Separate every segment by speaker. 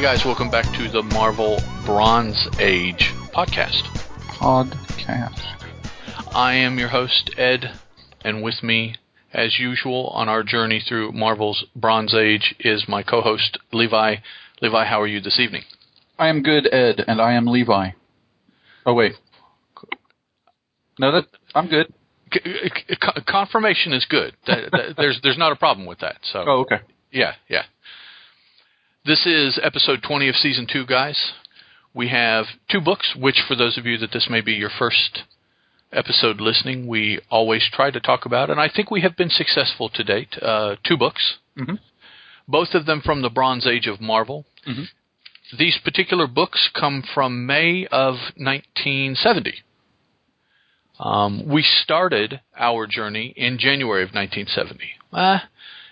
Speaker 1: Hey guys, welcome back to the Marvel Bronze Age podcast.
Speaker 2: Podcast.
Speaker 1: I am your host, Ed, and with me, as usual, on our journey through Marvel's Bronze Age is my co host, Levi. Levi, how are you this evening?
Speaker 2: I am good, Ed, and I am Levi. Oh, wait. No, that I'm good.
Speaker 1: C- c- confirmation is good. There's there's not a problem with that. So
Speaker 2: Oh, okay.
Speaker 1: Yeah, yeah. This is episode 20 of season 2, guys. We have two books, which, for those of you that this may be your first episode listening, we always try to talk about, and I think we have been successful to date. Uh, two books,
Speaker 2: Mhm.
Speaker 1: both of them from the Bronze Age of Marvel.
Speaker 2: Mhm.
Speaker 1: These particular books come from May of 1970. Um, we started our journey in January of 1970. Uh,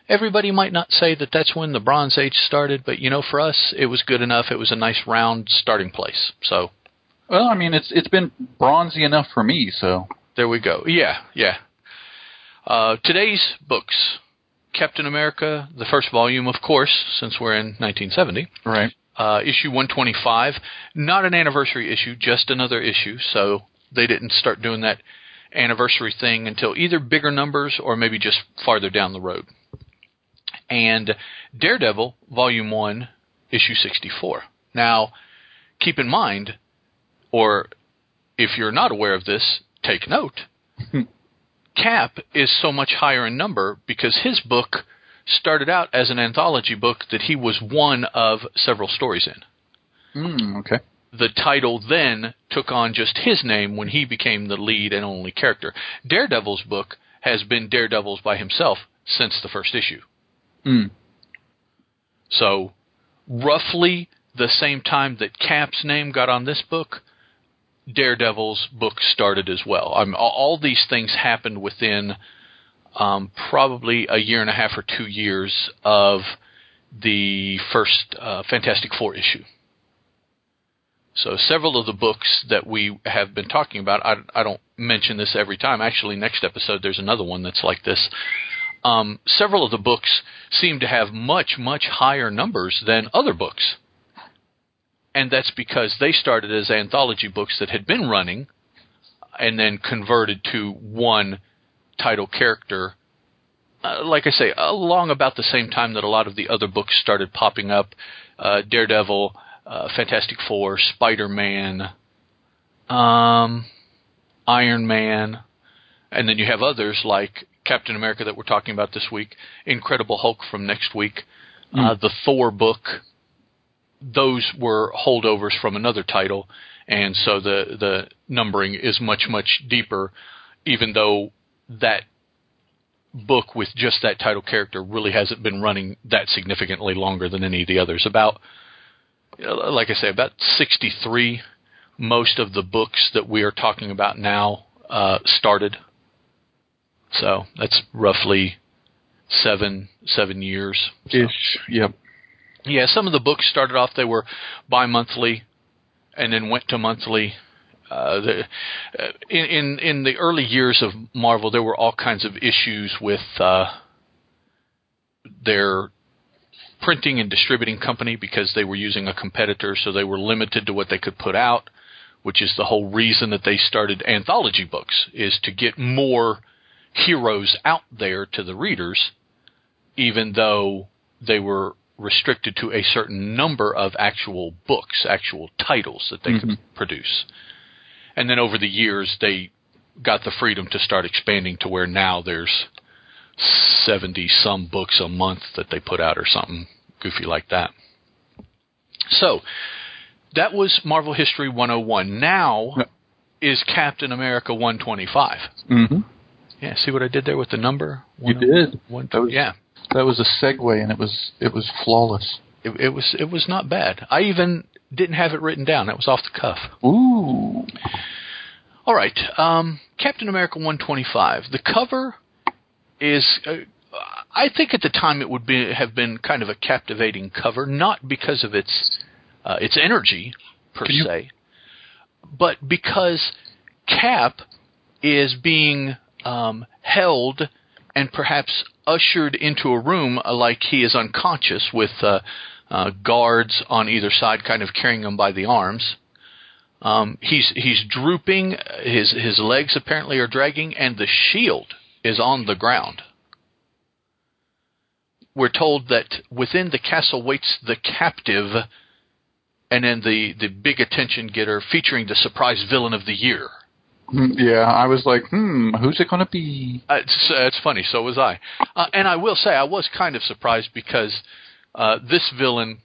Speaker 1: everybody might not say that that's when the Bronze Age started, but you know, for us, it was good enough. It was a nice round starting place. So
Speaker 2: Well, I mean, it's it's been bronzy enough for me, so
Speaker 1: there we go. Yeah, yeah. Uh, today's books Captain America, the first volume, of course, since we're in 1970.
Speaker 2: right.
Speaker 1: Uh, issue 125. Not an anniversary issue, just another issue. So they didn't start doing that anniversary thing until either bigger numbers or maybe just farther down the road. And Daredevil, Volume 1, Issue 64. Now, keep in mind, or if you're not aware of this, take note. Cap is so much higher in number because his book started out as an anthology book that he was one of several stories in.
Speaker 2: Mm, okay.
Speaker 1: The title then took on just his name when he became the lead and only character. Daredevil's book has been Daredevil's by himself since the first issue.
Speaker 2: Mm.
Speaker 1: So, roughly the same time that Cap's name got on this book, Daredevil's book started as well. All these things happened within um, probably a year and a half or two years of the first uh, Fantastic Four issue. So several of the books that we have been talking about, I, I don't mention this every time. Actually, next episode there's another one that's like this. Um, several of the books seem to have much, much higher numbers than other books. And that's because they started as anthology books that had been running and then converted to one title character. Uh, like I say, along about the same time that a lot of the other books started popping up uh, Daredevil, uh, Fantastic Four, Spider Man, um, Iron Man, and then you have others like Captain America that we're talking about this week, Incredible Hulk from next week, uh, the Thor book. Those were holdovers from another title, and so the the numbering is much much deeper, even though that book with just that title character really hasn't been running that significantly longer than any of the others. About like I say, about 63. Most of the books that we are talking about now uh, started. So that's roughly seven seven years. So-
Speaker 2: Ish. Yep.
Speaker 1: yeah, some of the books started off they were bi-monthly, and then went to monthly. Uh, the, uh, in, in in the early years of Marvel, there were all kinds of issues with uh, their printing and distributing company because they were using a competitor, so they were limited to what they could put out. Which is the whole reason that they started anthology books is to get more heroes out there to the readers, even though they were restricted to a certain number of actual books, actual titles that they could produce. And then over the years, they got the freedom to start expanding to where now there's 70 some books a month that they put out or something goofy like that. So, that was Marvel History 101. Now is Captain America 125.
Speaker 2: Mm-hmm.
Speaker 1: Yeah, see what I did there with the number?
Speaker 2: You did.
Speaker 1: One,
Speaker 2: That was-
Speaker 1: yeah.
Speaker 2: That was a segue, and it was it was flawless.
Speaker 1: It, it was it was not bad. I even didn't have it written down. That was off the cuff.
Speaker 2: Ooh.
Speaker 1: All right, um, Captain America 125. The cover is, uh, I think at the time it would be have been kind of a captivating cover, not because of its uh, its energy per
Speaker 2: Can you-
Speaker 1: se, but because Cap is being um, held and perhaps ushered into a room uh, like he is unconscious with uh, uh, guards on either side, kind of carrying him by the arms. Um, he's he's drooping. His his legs apparently are dragging, and the shield is on the ground. We're told that within the castle waits the captive, and then the the big attention getter featuring the surprise villain of the year.
Speaker 2: Mm, Yeah, I was like, hmm, who's it going to be?
Speaker 1: Uh, it's, uh, it's funny. So was I. Uh, and I will say I was kind of surprised because uh, this villain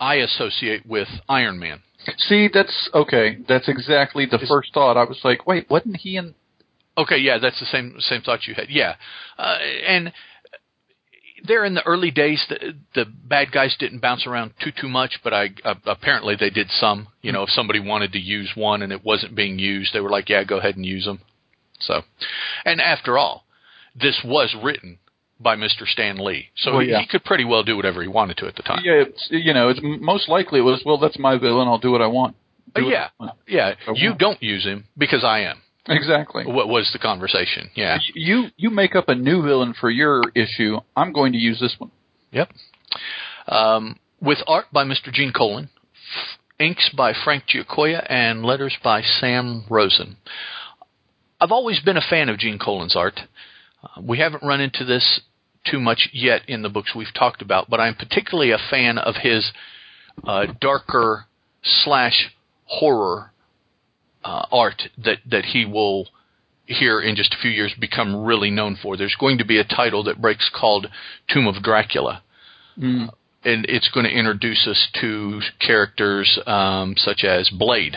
Speaker 1: I associate with Iron Man.
Speaker 2: See, that's okay. That's exactly the
Speaker 1: Is-
Speaker 2: first thought. I was like, wait, wasn't he in?
Speaker 1: Okay, yeah, that's the same same thought you had. Yeah, uh, and there in the early days, the, the bad guys didn't bounce around too too much, but I uh, apparently they did some. You know, if somebody wanted to use one and it wasn't being used, they were like, "Yeah, go ahead and use them." So, and after all, this was written by Mr. Stan Lee, so
Speaker 2: Well,
Speaker 1: he,
Speaker 2: yeah.
Speaker 1: he could pretty well do whatever he wanted to at the time.
Speaker 2: Yeah, it's, you know, it's most likely it was. Well, that's my villain. I'll do what I want.
Speaker 1: Uh,
Speaker 2: Do
Speaker 1: yeah,
Speaker 2: I want.
Speaker 1: yeah.
Speaker 2: I
Speaker 1: You don't use him because I am.
Speaker 2: Exactly.
Speaker 1: What was the conversation? Yeah.
Speaker 2: You you make up a new villain for your issue. I'm going to use this one.
Speaker 1: Yep. Um, with art by Mr. Gene Colan, f- inks by Frank Giacoia, and letters by Sam Rosen. I've always been a fan of Gene Colan's art. Uh, we haven't run into this too much yet in the books we've talked about, but I'm particularly a fan of his uh, darker slash horror uh, art that that he will here in just a few years become really known for. There's going to be a title that breaks called Tomb of Dracula,
Speaker 2: Mm.
Speaker 1: and it's going to introduce us to characters um, such as Blade,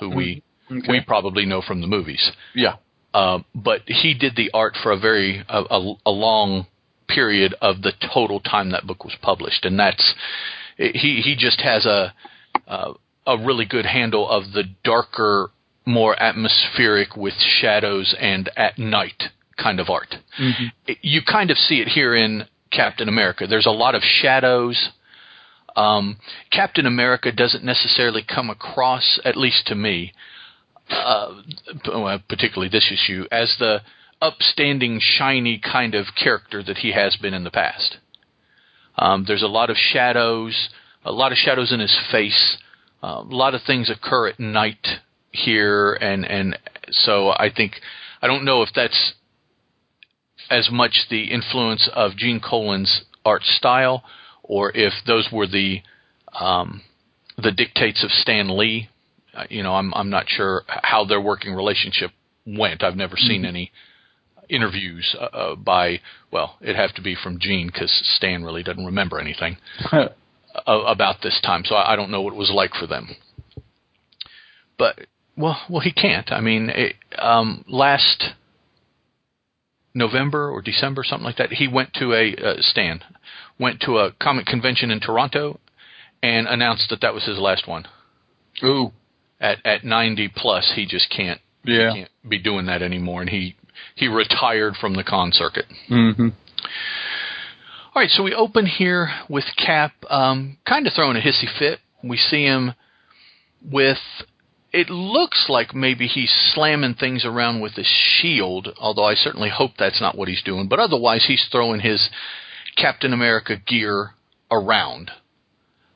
Speaker 1: who we
Speaker 2: Okay.
Speaker 1: we probably know from the movies.
Speaker 2: Yeah.
Speaker 1: Uh, but he did the art for a very a, a, a long period of the total time that book was published, and that's he he just has a uh, a really good handle of the darker, more atmospheric with shadows and at night kind of art.
Speaker 2: Mhm.
Speaker 1: It- you kind of see it here in Captain America. There's a lot of shadows. Um, Captain America doesn't necessarily come across, at least to me, uh, particularly this issue, as the upstanding, shiny kind of character that he has been in the past. Um, there's a lot of shadows, a lot of shadows in his face. Uh, a lot of things occur at night here, and and so I think I don't know if that's as much the influence of Gene Colan's art style, or if those were the um, the dictates of Stan Lee. Uh, you know, I'm I'm not sure how their working relationship went. I've never seen any interviews uh, uh, by well, it'd have to be from Gene because Stan really doesn't remember anything about this time, so I, I don't know what it was like for them. But well, well, he can't. I mean, it, um, last November or December, something like that, he went to a uh, Stan went to a comic convention in Toronto and announced that that was his last one.
Speaker 2: Ooh.
Speaker 1: At at 90 plus, he just can't
Speaker 2: Yeah.
Speaker 1: can't be doing that anymore, and he he retired from the con circuit.
Speaker 2: Mm-hmm.
Speaker 1: All right, so we open here with Cap, um, kind of throwing a hissy fit. We see him with. It looks like maybe he's slamming things around with his shield, although I certainly hope that's not what he's doing. But otherwise, he's throwing his Captain America gear around,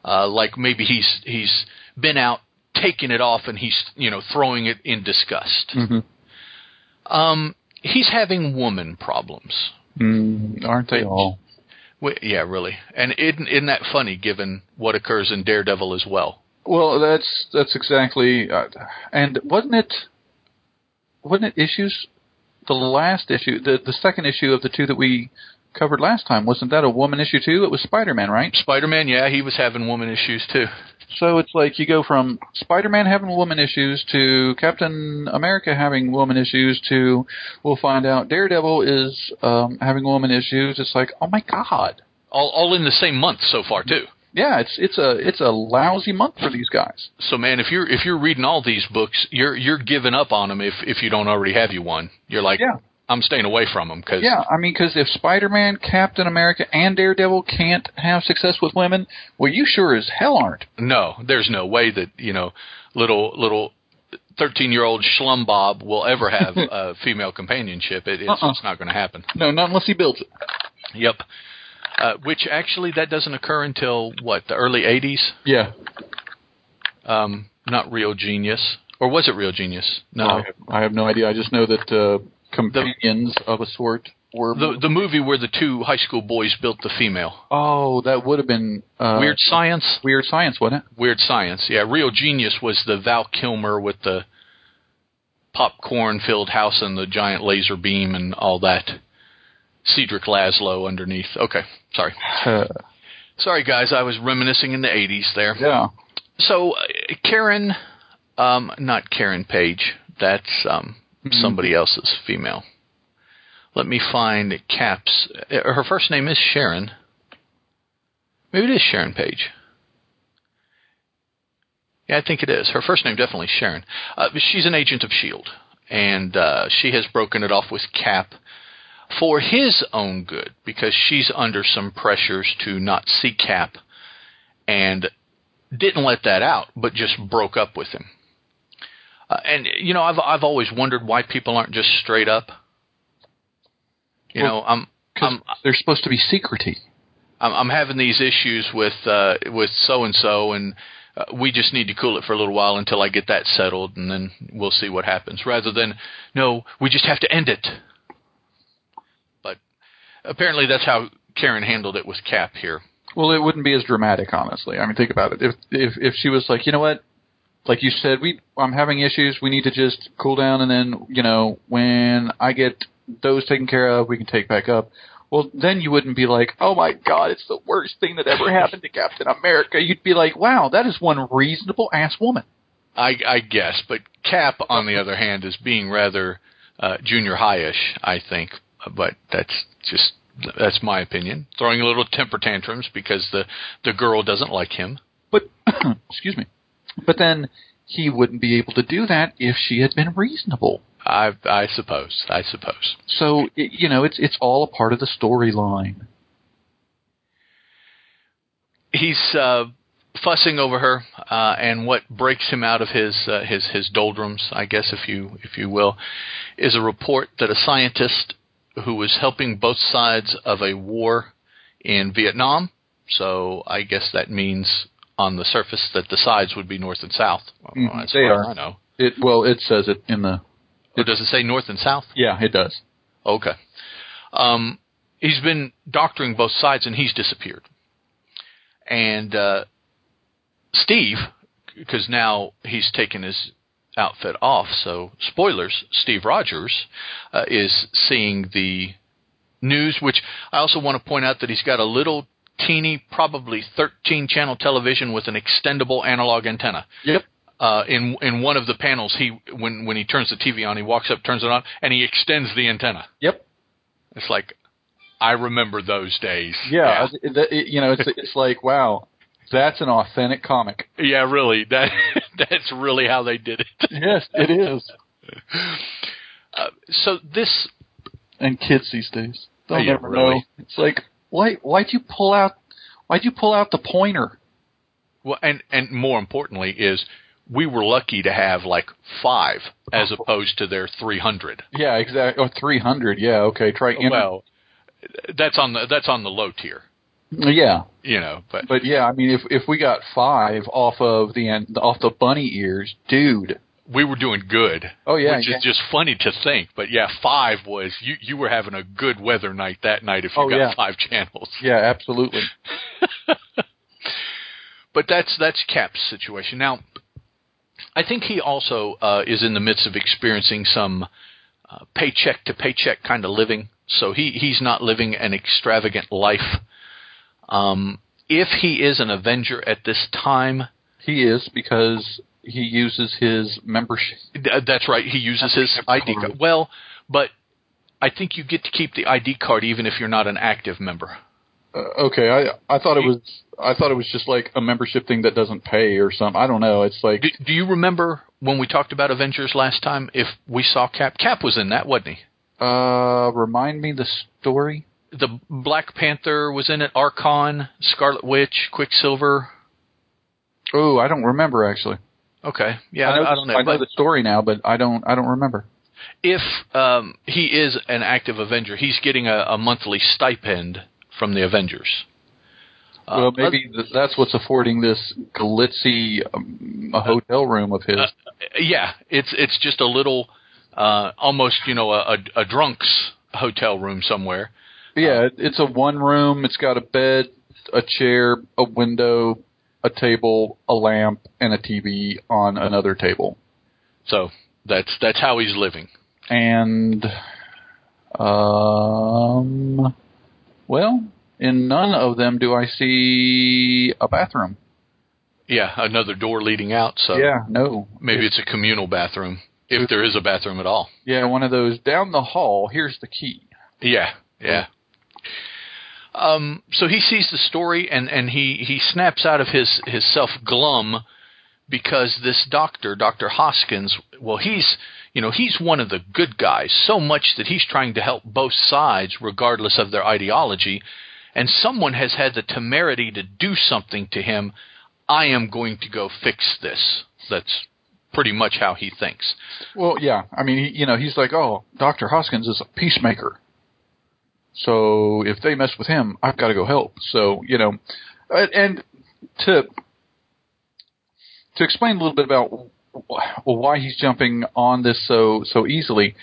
Speaker 1: uh, like maybe he's he's been out taking it off and he's you know throwing it in disgust.
Speaker 2: Mm-hmm.
Speaker 1: Um, he's having woman problems.
Speaker 2: Mm, aren't they all?
Speaker 1: Yeah, really. And isn't, isn't that funny given what occurs in Daredevil as well?
Speaker 2: Well, that's that's exactly. Uh, and wasn't it? Wasn't it issues? The last issue, the the second issue of the two that we covered last time, wasn't that a woman issue too? It was Spider Man, right?
Speaker 1: Spider Man, yeah, he was having woman issues too.
Speaker 2: So it's like you go from Spider Man having woman issues to Captain America having woman issues to we'll find out Daredevil is um, having woman issues. It's like, oh my god.
Speaker 1: All, all in the same month so far too.
Speaker 2: Yeah, it's it's a it's a lousy month for these guys.
Speaker 1: So man, if you're if you're reading all these books, you're you're giving up on them if if you don't already have you one. You're like,
Speaker 2: Yeah.
Speaker 1: I'm staying away from them because
Speaker 2: Yeah, I mean, because if Spider-Man, Captain America, and Daredevil can't have success with women, well, you sure as hell aren't.
Speaker 1: no, there's no way that you know little little. 13 year old Schlum Bob will ever have uh, female companionship. It, it's
Speaker 2: Uh-uh.
Speaker 1: just not going to happen.
Speaker 2: No, not unless he builds it.
Speaker 1: Yep. Uh, which actually that doesn't occur until what the early '80s.
Speaker 2: Yeah.
Speaker 1: Um, not Real Genius, or was it Real Genius? No,
Speaker 2: I have, I have no idea. I just know that uh, companions of a sort were.
Speaker 1: the the movie where the two high school boys built the female.
Speaker 2: oh, that would have been uh,
Speaker 1: Weird Science.
Speaker 2: Weird Science, wasn't it?
Speaker 1: Weird Science. Yeah, Real Genius was the Val Kilmer with the popcorn filled house and the giant laser beam and all that. Cedric Laszlo underneath. Okay, sorry. Sorry, guys. I was reminiscing in the 80s there.
Speaker 2: yeah.
Speaker 1: So, uh, Karen, um, not Karen Page. That's um,
Speaker 2: Mhm.
Speaker 1: somebody else's female. Let me find Cap's. uh, Her first name is Sharon. Maybe it is Sharon Page. Yeah, I think it is. Her first name definitely Sharon. Uh, she's an agent of Shield, and uh, she has broken it off with Cap for his own good because she's under some pressures to not see Cap, and didn't let that out, but just broke up with him. Uh, and you know, I've I've always wondered why people aren't just straight up. You
Speaker 2: Well,
Speaker 1: know, I'm
Speaker 2: 'Cause
Speaker 1: I'm
Speaker 2: they're supposed to be secrety.
Speaker 1: I'm, I'm having these issues with uh, with so and so, and uh, we just need to cool it for a little while until I get that settled, and then we'll see what happens. Rather than no, we just have to end it. Apparently, that's how Karen handled it with Cap here.
Speaker 2: Well, it wouldn't be as dramatic, honestly. I mean, think about it. If if if she was like, you know what, like you said, we I'm having issues. We need to just cool down, and then you know when I get those taken care of, we can take back up. Well, then you wouldn't be like, oh my God, it's the worst thing that ever happened to Captain America. You'd be like, wow, that is one reasonable ass woman.
Speaker 1: I, I guess, but Cap, on the other hand, is being rather uh, junior high-ish, I think. But that's just that's my opinion. Throwing a little temper tantrums because the the girl doesn't like him.
Speaker 2: But excuse me. But then he wouldn't be able to do that if she had been reasonable.
Speaker 1: I I suppose. I suppose.
Speaker 2: So it, you know, it's it's all a part of the storyline.
Speaker 1: He's uh, fussing over her, uh, and what breaks him out of his uh, his his doldrums, I guess, if you if you will, is a report that a scientist who was helping both sides of a war in Vietnam. So I guess that means on the surface that the sides would be north and south. Well,
Speaker 2: Mhm,
Speaker 1: that's
Speaker 2: they
Speaker 1: far
Speaker 2: are.
Speaker 1: I know.
Speaker 2: It well, it says it in the
Speaker 1: Or does it say north and south?
Speaker 2: yeah, it does.
Speaker 1: Okay. Um, he's been doctoring both sides, and he's disappeared. And uh, Steve, because now he's taken his outfit off, so spoilers. Steve Rogers uh, is seeing the news, which I also want to point out that he's got a little teeny, probably 13 channel television with an extendable analog antenna
Speaker 2: Yep.
Speaker 1: uh, in in one of the panels, he when when he turns the TV on, he walks up, turns it on, and he extends the antenna.
Speaker 2: Yep.
Speaker 1: It's like I remember those days.
Speaker 2: Yeah, it- it- it- you know, it's it's like wow, that's an authentic comic.
Speaker 1: yeah, really. That that's really how they did it.
Speaker 2: Yes, it is.
Speaker 1: Uh, so this
Speaker 2: And kids these days, they'll
Speaker 1: Yeah,
Speaker 2: never
Speaker 1: really.
Speaker 2: know. It's like why why'd you pull out why'd you pull out the pointer?
Speaker 1: well, and and more importantly is we were lucky to have like five as opposed to their three hundred.
Speaker 2: Yeah, exactly. Oh, 300. Yeah, okay. Try.
Speaker 1: Well, that's on the that's on the low tier,
Speaker 2: yeah,
Speaker 1: you know. But
Speaker 2: but yeah, I mean, if if we got five off of the end, off the bunny ears, dude.
Speaker 1: we were doing good.
Speaker 2: Oh yeah,
Speaker 1: which
Speaker 2: yeah.
Speaker 1: is just funny to think. But yeah, five was you. You were having a good weather night that night if you
Speaker 2: Oh,
Speaker 1: got
Speaker 2: yeah.
Speaker 1: five channels.
Speaker 2: yeah, absolutely.
Speaker 1: But that's that's Cap's situation now. I think he also uh, is in the midst of experiencing some uh, paycheck to paycheck kind of living. So he he's not living an extravagant life. Um, if he is an Avenger at this time,
Speaker 2: He is because he uses his membership.
Speaker 1: th- that's right. He uses his ID
Speaker 2: card.
Speaker 1: card. Well, but I think you get to keep the ID card even if you're not an active member.
Speaker 2: Uh, okay, I I thought it was I thought it was just like a membership thing that doesn't pay or something. I don't know. It's like
Speaker 1: Do, do you remember when we talked about Avengers last time? If we saw Cap, Cap was in that, wasn't he?
Speaker 2: uh remind me the story.
Speaker 1: The Black Panther was in it. Archon, Scarlet Witch, Quicksilver.
Speaker 2: Oh, I don't remember actually.
Speaker 1: Okay, yeah, I,
Speaker 2: know,
Speaker 1: don't know.
Speaker 2: I know the story now, but I don't I don't remember.
Speaker 1: if um, he is an active Avenger, he's getting a, a monthly stipend from the Avengers. Uh,
Speaker 2: well, maybe th- that's what's affording this glitzy um, a hotel room of his.
Speaker 1: uh, yeah, it's it's just a little, uh, almost you know a, a, a drunk's hotel room somewhere.
Speaker 2: Yeah, it's a one room. It's got a bed, a chair, a window, a table, a lamp, and a TV on another table.
Speaker 1: So that's that's how he's living.
Speaker 2: And um, well, in none of them do I see a bathroom.
Speaker 1: Yeah, another door leading out. So
Speaker 2: yeah, no.
Speaker 1: maybe it's a communal bathroom if there is a bathroom at all.
Speaker 2: Yeah, one of those down the hall. Here's the key.
Speaker 1: Yeah, yeah. Um, so he sees the story and, and he, he snaps out of his, his self glum because this doctor, Dr. Hoskins, well, he's, you know, he's one of the good guys so much that he's trying to help both sides regardless of their ideology. And someone has had the temerity to do something to him. I am going to go fix this. That's pretty much how he thinks.
Speaker 2: Well, yeah. I mean, he, you know, he's like, oh, Doctor Hoskins is a peacemaker. So if they mess with him, I've got to go help. So you know, and to to explain a little bit about why he's jumping on this so so easily.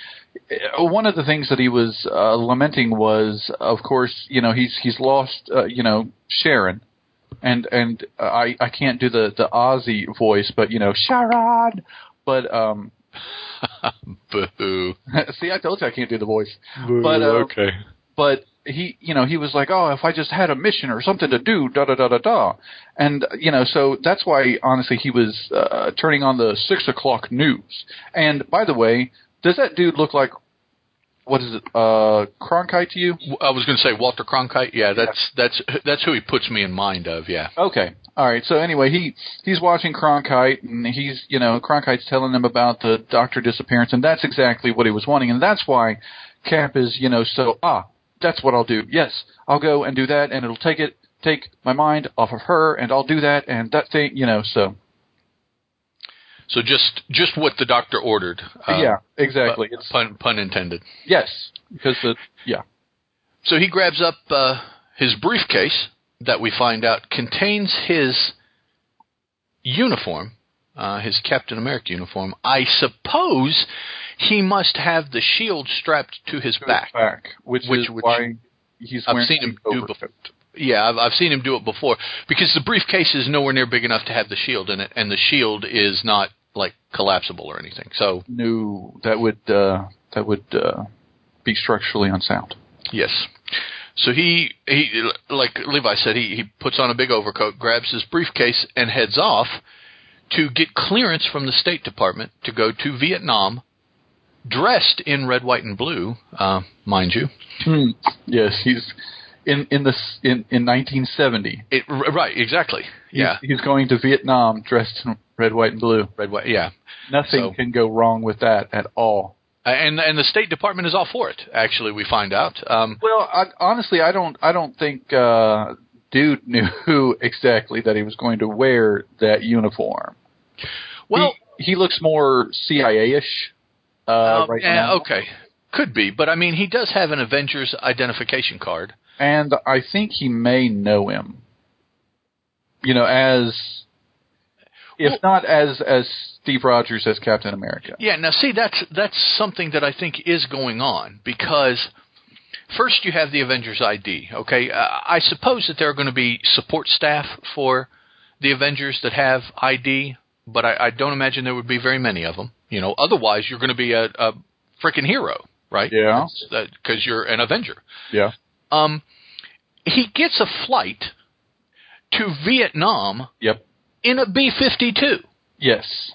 Speaker 2: One of the things that he was uh, lamenting was, of course, you know, he's he's lost, uh, you know, Sharon, and and I I can't do the the Ozzy voice, but you know, Sharon. But um,
Speaker 1: Boo.
Speaker 2: see, I told you I can't do the voice. But, uh,
Speaker 1: okay.
Speaker 2: But he you know he was like oh if i just had a mission or something to do da da da da da and you know so that's why honestly he was uh, turning on the six o'clock news and by the way does that dude look like what is it uh cronkite to you
Speaker 1: I was going to say Walter Cronkite. Yeah, that's that's that's who he puts me in mind of. Yeah.
Speaker 2: Okay. All right. So anyway, he he's watching Cronkite, and he's you know Cronkite's telling him about the doctor disappearance, and that's exactly what he was wanting, and that's why Cap is you know so ah that's what I'll do. Yes, I'll go and do that, and it'll take it take my mind off of her, and I'll do that and that thing, you know. So
Speaker 1: So just just what the doctor ordered. Uh,
Speaker 2: yeah, exactly.
Speaker 1: pu-
Speaker 2: It's
Speaker 1: pun pun intended.
Speaker 2: yes because the yeah
Speaker 1: So he grabs up uh, his briefcase that we find out contains his uniform, uh, his Captain America uniform. I suppose he must have the shield strapped to his back.
Speaker 2: back, which,
Speaker 1: Which-
Speaker 2: is
Speaker 1: which-
Speaker 2: why he's
Speaker 1: I've seen him do before. Yeah, I've, I've seen him do it before because the briefcase is nowhere near big enough to have the shield in it, and the shield is not like collapsible or anything. So
Speaker 2: No, that would uh, that would uh, be structurally unsound.
Speaker 1: Yes. So he he like Levi said he he puts on a big overcoat, grabs his briefcase and heads off to get clearance from the State Department to go to Vietnam dressed in red, white and blue, uh, mind you.
Speaker 2: Hmm. Yes, he's in in this in in 1970.
Speaker 1: It, right, exactly.
Speaker 2: He's,
Speaker 1: Yeah.
Speaker 2: he's going to Vietnam dressed in red, white, and blue.
Speaker 1: Red, white, yeah.
Speaker 2: Nothing
Speaker 1: So-
Speaker 2: can go wrong with that at all.
Speaker 1: And and the State Department is all for it. Actually, we find out. Um,
Speaker 2: Well, I, honestly, I don't I don't think uh, dude knew exactly that he was going to wear that uniform.
Speaker 1: well,
Speaker 2: he, he looks more CIA-ish uh,
Speaker 1: um,
Speaker 2: right
Speaker 1: yeah,
Speaker 2: now.
Speaker 1: okay, could be, but I mean, he does have an Avengers identification card.
Speaker 2: and I think he may know him. You know, as if
Speaker 1: Well-
Speaker 2: not as as Steve Rogers as Captain America.
Speaker 1: Yeah, now see that's that's something that I think is going on because first you have the Avengers ID. Okay, uh, I suppose that there are going to be support staff for the Avengers that have ID, but I, I don't imagine there would be very many of them. You know, otherwise you're going to be a, a freaking hero, right?
Speaker 2: Yeah.
Speaker 1: because you're an Avenger.
Speaker 2: Yeah.
Speaker 1: Um, he gets a flight to Vietnam
Speaker 2: Yep.
Speaker 1: in a B-52.
Speaker 2: Yes.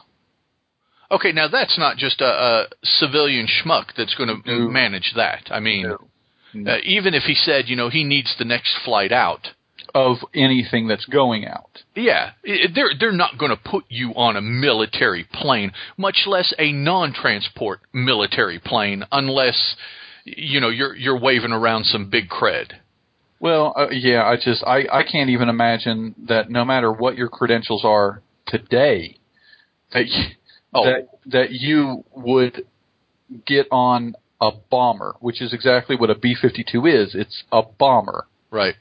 Speaker 1: Okay, now that's not just a, a civilian schmuck that's going to
Speaker 2: No.
Speaker 1: manage that. I mean,
Speaker 2: No.
Speaker 1: uh, even if he said, you know, he needs the next flight out,
Speaker 2: Of anything that's going out.
Speaker 1: yeah, they're they're not going to put you on a military plane, much less a non-transport military plane, unless you know you're you're waving around some big cred.
Speaker 2: Well, uh, yeah, I just I I can't even imagine that no matter what your credentials are today, that
Speaker 1: Oh.
Speaker 2: that that you would get on a bomber, which is exactly what a B-52 is. It's a bomber.
Speaker 1: Right.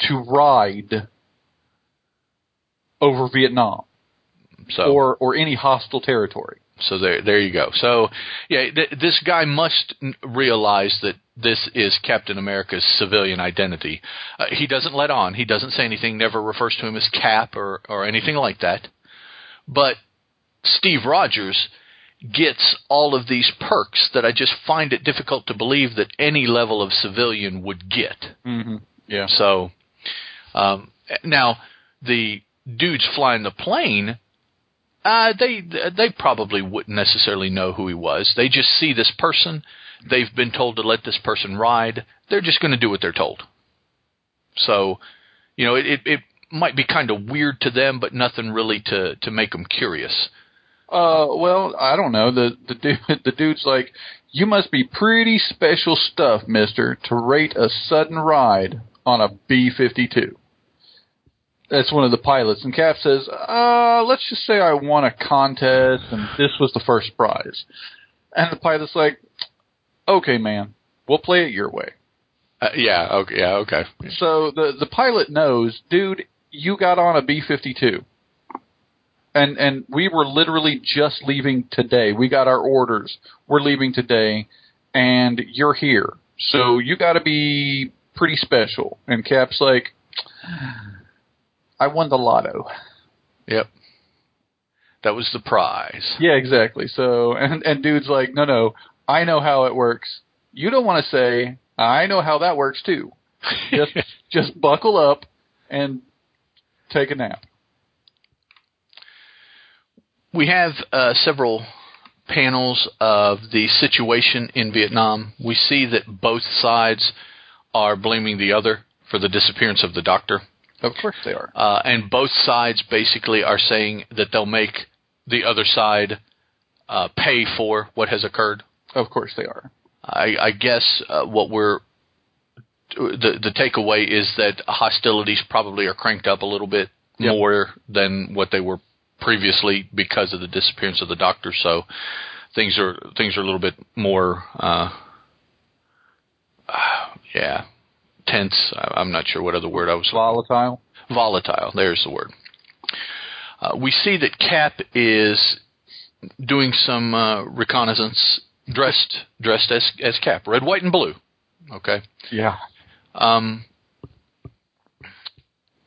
Speaker 2: To ride over Vietnam
Speaker 1: So
Speaker 2: or or any hostile territory.
Speaker 1: So there, there you go. So, yeah, th- this guy must n- realize that this is Captain America's civilian identity. Uh, he doesn't let on. He doesn't say anything. Never refers to him as Cap or or anything like that. But Steve Rogers gets all of these perks that I just find it difficult to believe that any level of civilian would get.
Speaker 2: Mm-hmm. Yeah.
Speaker 1: So, um, now the dudes flying the plane, uh, they they probably wouldn't necessarily know who he was. They just see this person. They've been told to let this person ride. They're just going to do what they're told. So, you know, it it, it might be kind of weird to them, but nothing really to to make them curious.
Speaker 2: Uh, well, I don't know. The the dude the dude's like, you must be pretty special stuff, Mister, to rate a sudden ride on a B fifty two. That's one of the pilots, and Cap says, "Uh, let's just say I won a contest, and this was the first prize." And the pilot's like, "Okay, man, we'll play it your way."
Speaker 1: Uh, yeah. Okay. Yeah. Okay.
Speaker 2: So the the pilot knows, dude, you got on a B fifty two. And and we were literally just leaving today. We got our orders. We're leaving today and you're here. So you gotta be pretty special. And Cap's like I won the lotto.
Speaker 1: Yep. That was the prize.
Speaker 2: Yeah, exactly. So and and dude's like, No no, I know how it works. You don't wanna say, I know how that works too. Just just buckle up and take a nap.
Speaker 1: We have uh, several panels of the situation in Vietnam. We see that both sides are blaming the other for the disappearance of the doctor.
Speaker 2: Of course they are.
Speaker 1: Uh, and both sides basically are saying that they'll make the other side uh, pay for what has occurred.
Speaker 2: Of course they are.
Speaker 1: I, I guess uh, what we're the the takeaway is that hostilities probably are cranked up a little bit
Speaker 2: Yep.
Speaker 1: more than what they were previously because of the disappearance of the doctor. So things are things are a little bit more, uh, yeah, tense. I'm not sure what other word I was
Speaker 2: Volatile.
Speaker 1: volatile. There's the word. Uh, we see that Cap is doing some uh, reconnaissance, dressed dressed as as Cap, red, white, and blue. Okay.
Speaker 2: Yeah.
Speaker 1: Um,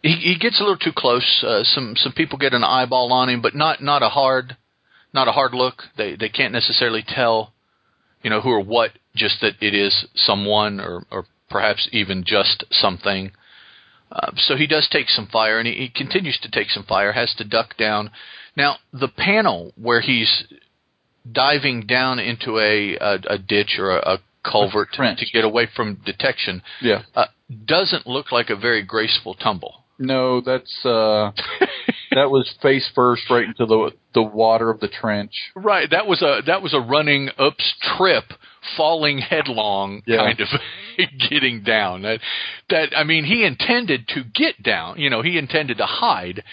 Speaker 1: he, he gets a little too close. Uh, some some people get an eyeball on him, but not not a hard not a hard look. They they can't necessarily tell, you know, who or what. Just that it is someone, or or perhaps even just something. Uh, so he does take some fire, and he, he continues to take some fire. Has to duck down. Now the panel where he's diving down into a a, a ditch or a, a culvert
Speaker 2: trench.
Speaker 1: to get away from detection
Speaker 2: Yeah.
Speaker 1: uh, doesn't look like a very graceful tumble.
Speaker 2: No, that's uh that was face first right into the the water of the trench.
Speaker 1: Right, that was a that was a running ups trip, falling headlong
Speaker 2: Yeah.
Speaker 1: kind of getting down. That that I mean, he intended to get down. You know, he intended to hide,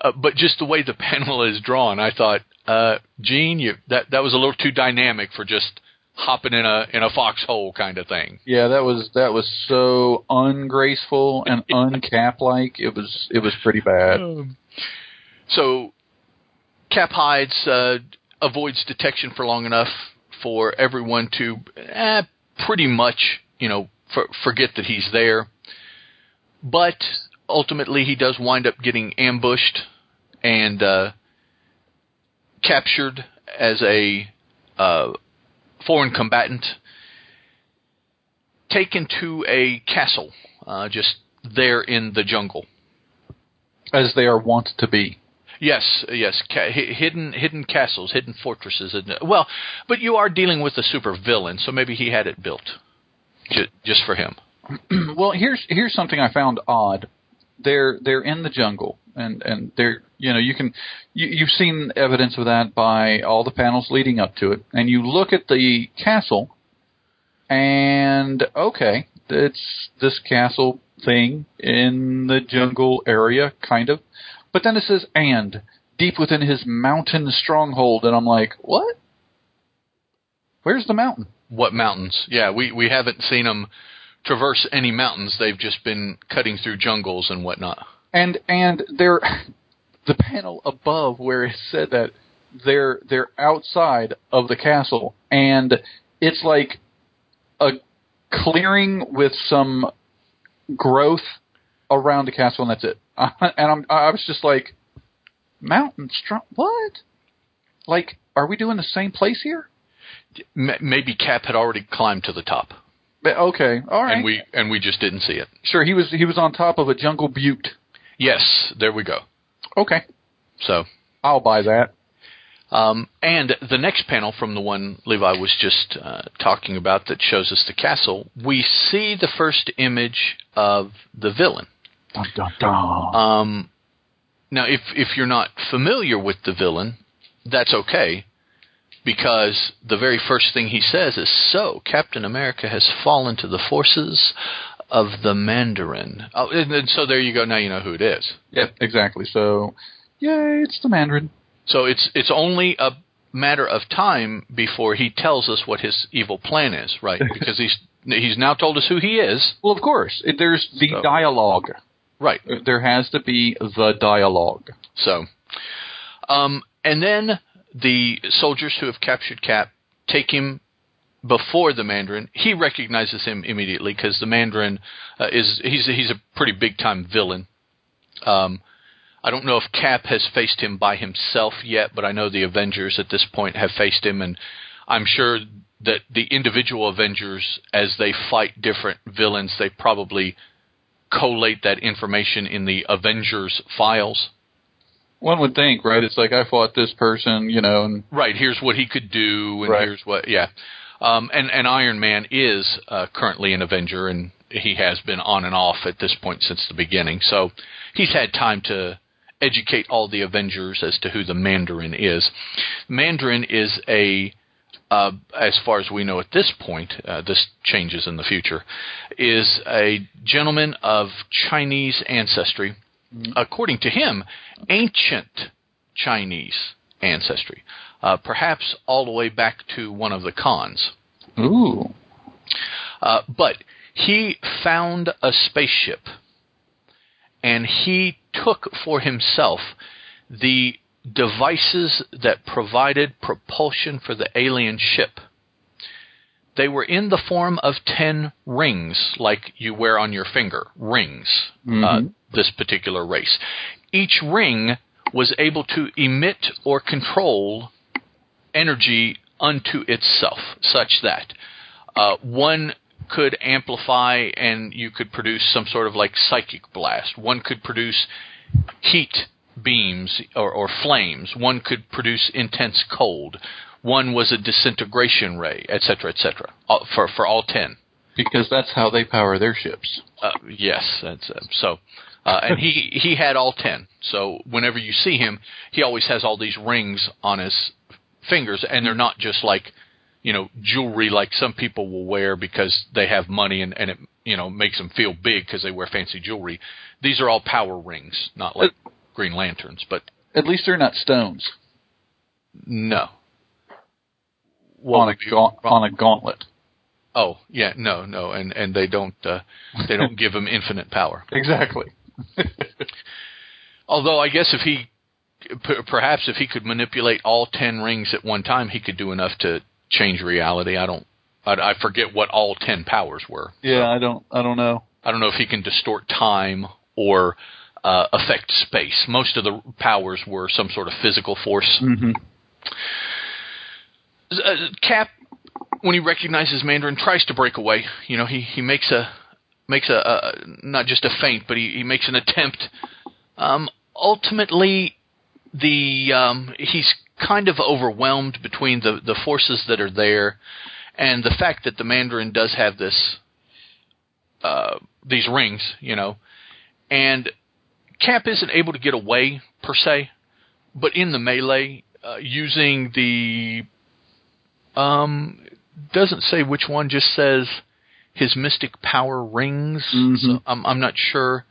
Speaker 1: uh, but just the way the panel is drawn, I thought, uh, Gene, you that that was a little too dynamic for just hopping in a in a foxhole kind of thing.
Speaker 2: Yeah, that was that was so ungraceful and uncap like. It was it was pretty bad.
Speaker 1: Um, so Cap hides, uh, avoids detection for long enough for everyone to eh, pretty much, you know, for, forget that he's there. But ultimately, he does wind up getting ambushed and uh, captured as a uh, foreign combatant, taken to a castle uh, just there in the jungle.
Speaker 2: As they are wont to be.
Speaker 1: Yes, yes, ca- hidden hidden castles, hidden fortresses. Well, but you are dealing with a super villain, so maybe he had it built ju- just for him.
Speaker 2: well, here's here's something I found odd. They're they're in the jungle, and and they're you know you can you, you've seen evidence of that by all the panels leading up to it, and you look at the castle, and okay, it's this castle thing in the jungle area, kind of, but then it says and deep within his mountain stronghold, and I'm like, what? Where's the mountain?
Speaker 1: What mountains? Yeah, we we haven't seen them traverse any mountains. They've just been cutting through jungles and whatnot.
Speaker 2: And and they're the panel above where it said that they're they're outside of the castle and it's like a clearing with some growth around the castle and that's it. and I'm I was just like mountain strong what? Like are we doing the same place here?
Speaker 1: Maybe Cap had already climbed to the top,
Speaker 2: Okay, all right.
Speaker 1: and we and we just didn't see it.
Speaker 2: sure he was he was on top of a jungle butte.
Speaker 1: Yes, there we go.
Speaker 2: Okay,
Speaker 1: So,
Speaker 2: I'll buy that.
Speaker 1: um, and the next panel from the one Levi was just uh, talking about that shows us the castle, we see the first image of the villain.
Speaker 2: Dun, dun, dun.
Speaker 1: Um, now, if if you're not familiar with the villain, that's okay, because the very first thing he says is, "So Captain America has fallen to the forces of the Mandarin." Oh, and, and so there you go. Now you know who it is.
Speaker 2: Yep, exactly. So, yay, it's the Mandarin.
Speaker 1: So it's it's only a matter of time before he tells us what his evil plan is, right? Because he's he's now told us who he is,
Speaker 2: Well, of course, it, there's the
Speaker 1: So-
Speaker 2: dialogue.
Speaker 1: right?
Speaker 2: There has to be the dialogue.
Speaker 1: So, um, and then the soldiers who have captured Cap take him before the Mandarin. He recognizes him immediately because the Mandarin uh, is he's he's a pretty big time villain. Um, I don't know if Cap has faced him by himself yet, but I know the Avengers at this point have faced him, and I'm sure that the individual Avengers, as they fight different villains, they probably collate that information in the Avengers files.
Speaker 2: One would think, right? It's like I fought this person, you know, and
Speaker 1: Right. Here's what he could do, and
Speaker 2: Right.
Speaker 1: here's what. Yeah. Um, and and Iron Man is uh, currently an Avenger, and he has been on and off at this point since the beginning. So he's had time to educate all the Avengers as to who the Mandarin is. Mandarin is a uh, as far as we know at this point, uh, this changes in the future, is a gentleman of Chinese ancestry, according to him, ancient Chinese ancestry, uh, perhaps all the way back to one of the Khans.
Speaker 2: ooh,
Speaker 1: Uh, but he found a spaceship and he took for himself the devices that provided propulsion for the alien ship. They were in the form of 10 rings, like you wear on your finger. Rings, uh,
Speaker 2: Mhm.
Speaker 1: This particular race. Each ring was able to emit or control energy unto itself, such that uh, one could amplify and you could produce some sort of like psychic blast. One could produce heat beams or, or flames. One could produce intense cold. One was a disintegration ray, etc., etc. Uh, For for all ten.
Speaker 2: because that's how they power their ships.
Speaker 1: Uh, yes, that's uh, so. Uh, and he he had all ten. So whenever you see him, he always has all these rings on his fingers, and they're not just like you know jewelry like some people will wear because they have money and and it you know makes them feel big because they wear fancy jewelry. These are all power rings, not like Green Lanterns, but
Speaker 2: At least they're not stones
Speaker 1: no.
Speaker 2: on a gaunt, on a gauntlet.
Speaker 1: Oh yeah, no, no, and and they don't uh, they don't give him infinite power.
Speaker 2: Exactly.
Speaker 1: Although I guess if he, p- perhaps if he could manipulate all ten rings at one time, he could do enough to change reality. I don't, I, I forget what all ten powers were.
Speaker 2: Yeah, I don't. I don't know.
Speaker 1: I don't know if he can distort time or uh, affect space. Most of the powers were some sort of physical force.
Speaker 2: Mm-hmm.
Speaker 1: Uh, Cap, when he recognizes Mandarin, tries to break away. You know, he he makes a makes a, a not just a feint, but he, he makes an attempt. Um, ultimately, the um, he's kind of overwhelmed between the the forces that are there, and the fact that the Mandarin does have this uh, these rings, you know, and Cap isn't able to get away per se, but in the melee, uh, using the um, doesn't say which one, just says his mystic power rings.
Speaker 2: Mhm.
Speaker 1: So I'm I'm not sure.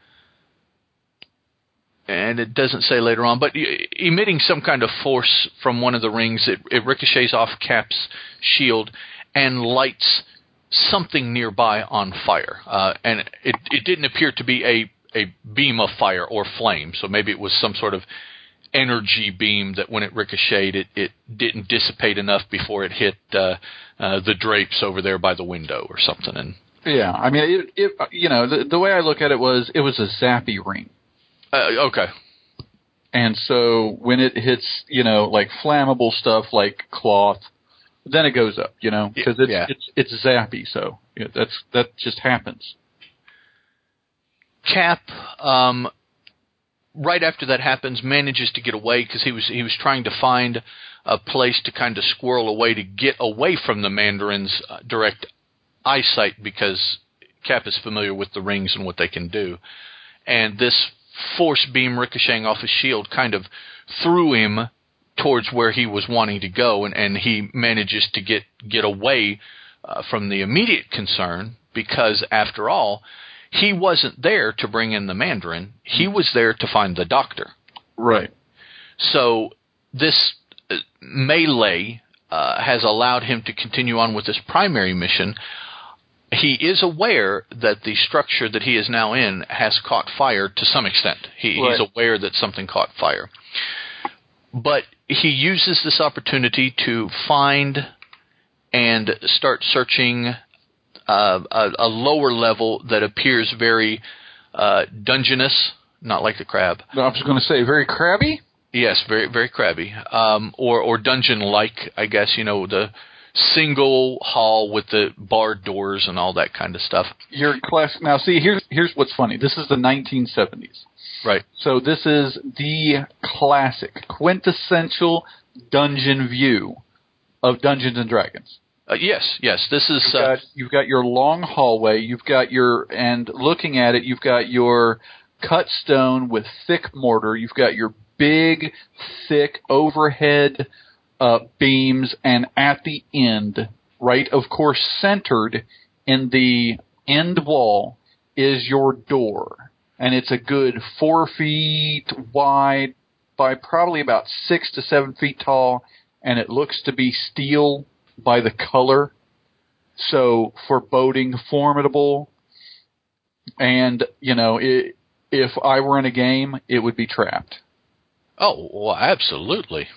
Speaker 1: And it doesn't say later on, but emitting some kind of force from one of the rings, it, it ricochets off Cap's shield and lights something nearby on fire, uh, and it it didn't appear to be a a beam of fire or flame. So maybe it was some sort of energy beam that when it ricocheted, it, it didn't dissipate enough before it hit uh, uh, the drapes over there by the window or something. And
Speaker 2: Yeah, I mean, it, it you know, the, the way I look at it was it was a zappy ring.
Speaker 1: uh, okay,
Speaker 2: And so when it hits, you know, like flammable stuff like cloth, then it goes up, you know, because it's
Speaker 1: Yeah.
Speaker 2: it's it's zappy. So yeah, that's that just happens.
Speaker 1: Cap, um, right after that happens, manages to get away because he was he was trying to find a place to kind of squirrel away to get away from the Mandarin's uh, direct eyesight because Cap is familiar with the rings and what they can do, and this force beam ricocheting off his shield kind of threw him towards where he was wanting to go, and, and he manages to get get away uh, from the immediate concern because, after all, he wasn't there to bring in the Mandarin. He was there to find the doctor.
Speaker 2: Right.
Speaker 1: So this uh, melee uh, has allowed him to continue on with his primary mission. He is aware that the structure that he is now in has caught fire to some extent. He, He's aware that something caught fire. But he uses this opportunity to find and start searching uh, a, a lower level that appears very uh, dungeonous, not like the crab.
Speaker 2: I was going to say very crabby.
Speaker 1: Yes, very very crabby, um, or or dungeon like, I guess you know the single hall with the barred doors and all that kind of stuff.
Speaker 2: Your class. Now, see, here's here's what's funny. This is the 1970s.
Speaker 1: Right.
Speaker 2: So this is the classic, quintessential dungeon view of Dungeons and Dragons.
Speaker 1: Uh, yes, yes. This is
Speaker 2: You've
Speaker 1: uh,
Speaker 2: got, you've got your long hallway. You've got your and looking at it, you've got your cut stone with thick mortar. You've got your big, thick overhead uh, beams, and at the end, right, of course, centered in the end wall is your door, and it's a good four feet wide by probably about six to seven feet tall, and it looks to be steel by the color. So foreboding, formidable, and you know, it, if I were in a game, it would be trapped.
Speaker 1: oh, well, absolutely,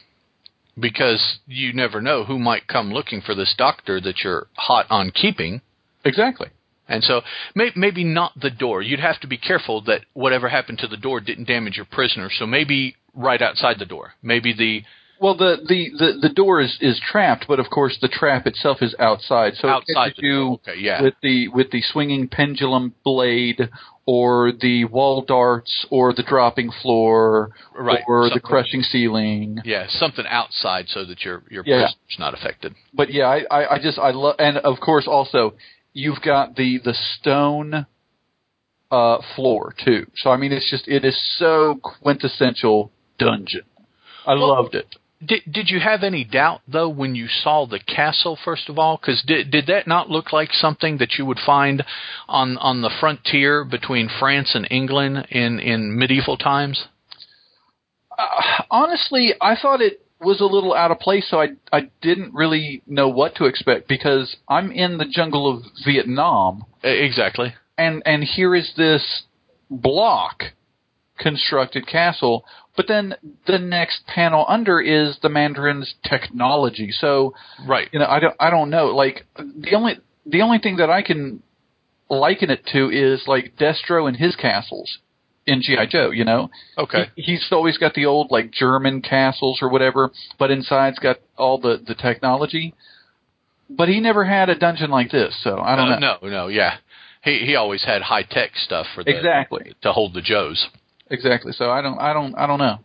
Speaker 1: because you never know who might come looking for this doctor that you're hot on keeping.
Speaker 2: Exactly.
Speaker 1: And so may, maybe not the door. You'd have to be careful that whatever happened to the door didn't damage your prisoner. So maybe right outside the door. Maybe the
Speaker 2: Well, the the the, the door is is trapped, but of course the trap itself is outside. So
Speaker 1: outside the
Speaker 2: you.
Speaker 1: Okay, yeah.
Speaker 2: with the with the swinging pendulum blade, or the wall darts, or the dropping floor,
Speaker 1: Right,
Speaker 2: or the crushing ceiling.
Speaker 1: Yeah, something outside so that your your
Speaker 2: Yeah.
Speaker 1: prisoner's not affected.
Speaker 2: But yeah, I I, I just I love, and of course also you've got the the stone uh floor too. So I mean, it's just it is so quintessential dungeon. I
Speaker 1: Well-
Speaker 2: loved it.
Speaker 1: Did did you have any doubt though when you saw the castle first of all? Because did did that not look like something that you would find on on the frontier between France and England in in medieval times?
Speaker 2: Uh, honestly, I thought it was a little out of place, so I I didn't really know what to expect because I'm in the jungle of Vietnam,
Speaker 1: Exactly.
Speaker 2: and and here is this block constructed castle, but then the next panel under is the Mandarin's technology. So
Speaker 1: Right.
Speaker 2: you know, I don't I don't know. Like the only the only thing that I can liken it to is like Destro and his castles in GI Joe. You know,
Speaker 1: Okay.
Speaker 2: he, he's always got the old like German castles or whatever, but inside's got all the the technology. But he never had a dungeon like this, so I don't
Speaker 1: Uh,
Speaker 2: know.
Speaker 1: no, no, yeah. He he always had high tech stuff for the
Speaker 2: Exactly,
Speaker 1: to hold the Joes.
Speaker 2: Exactly. So I don't, I don't, I don't know.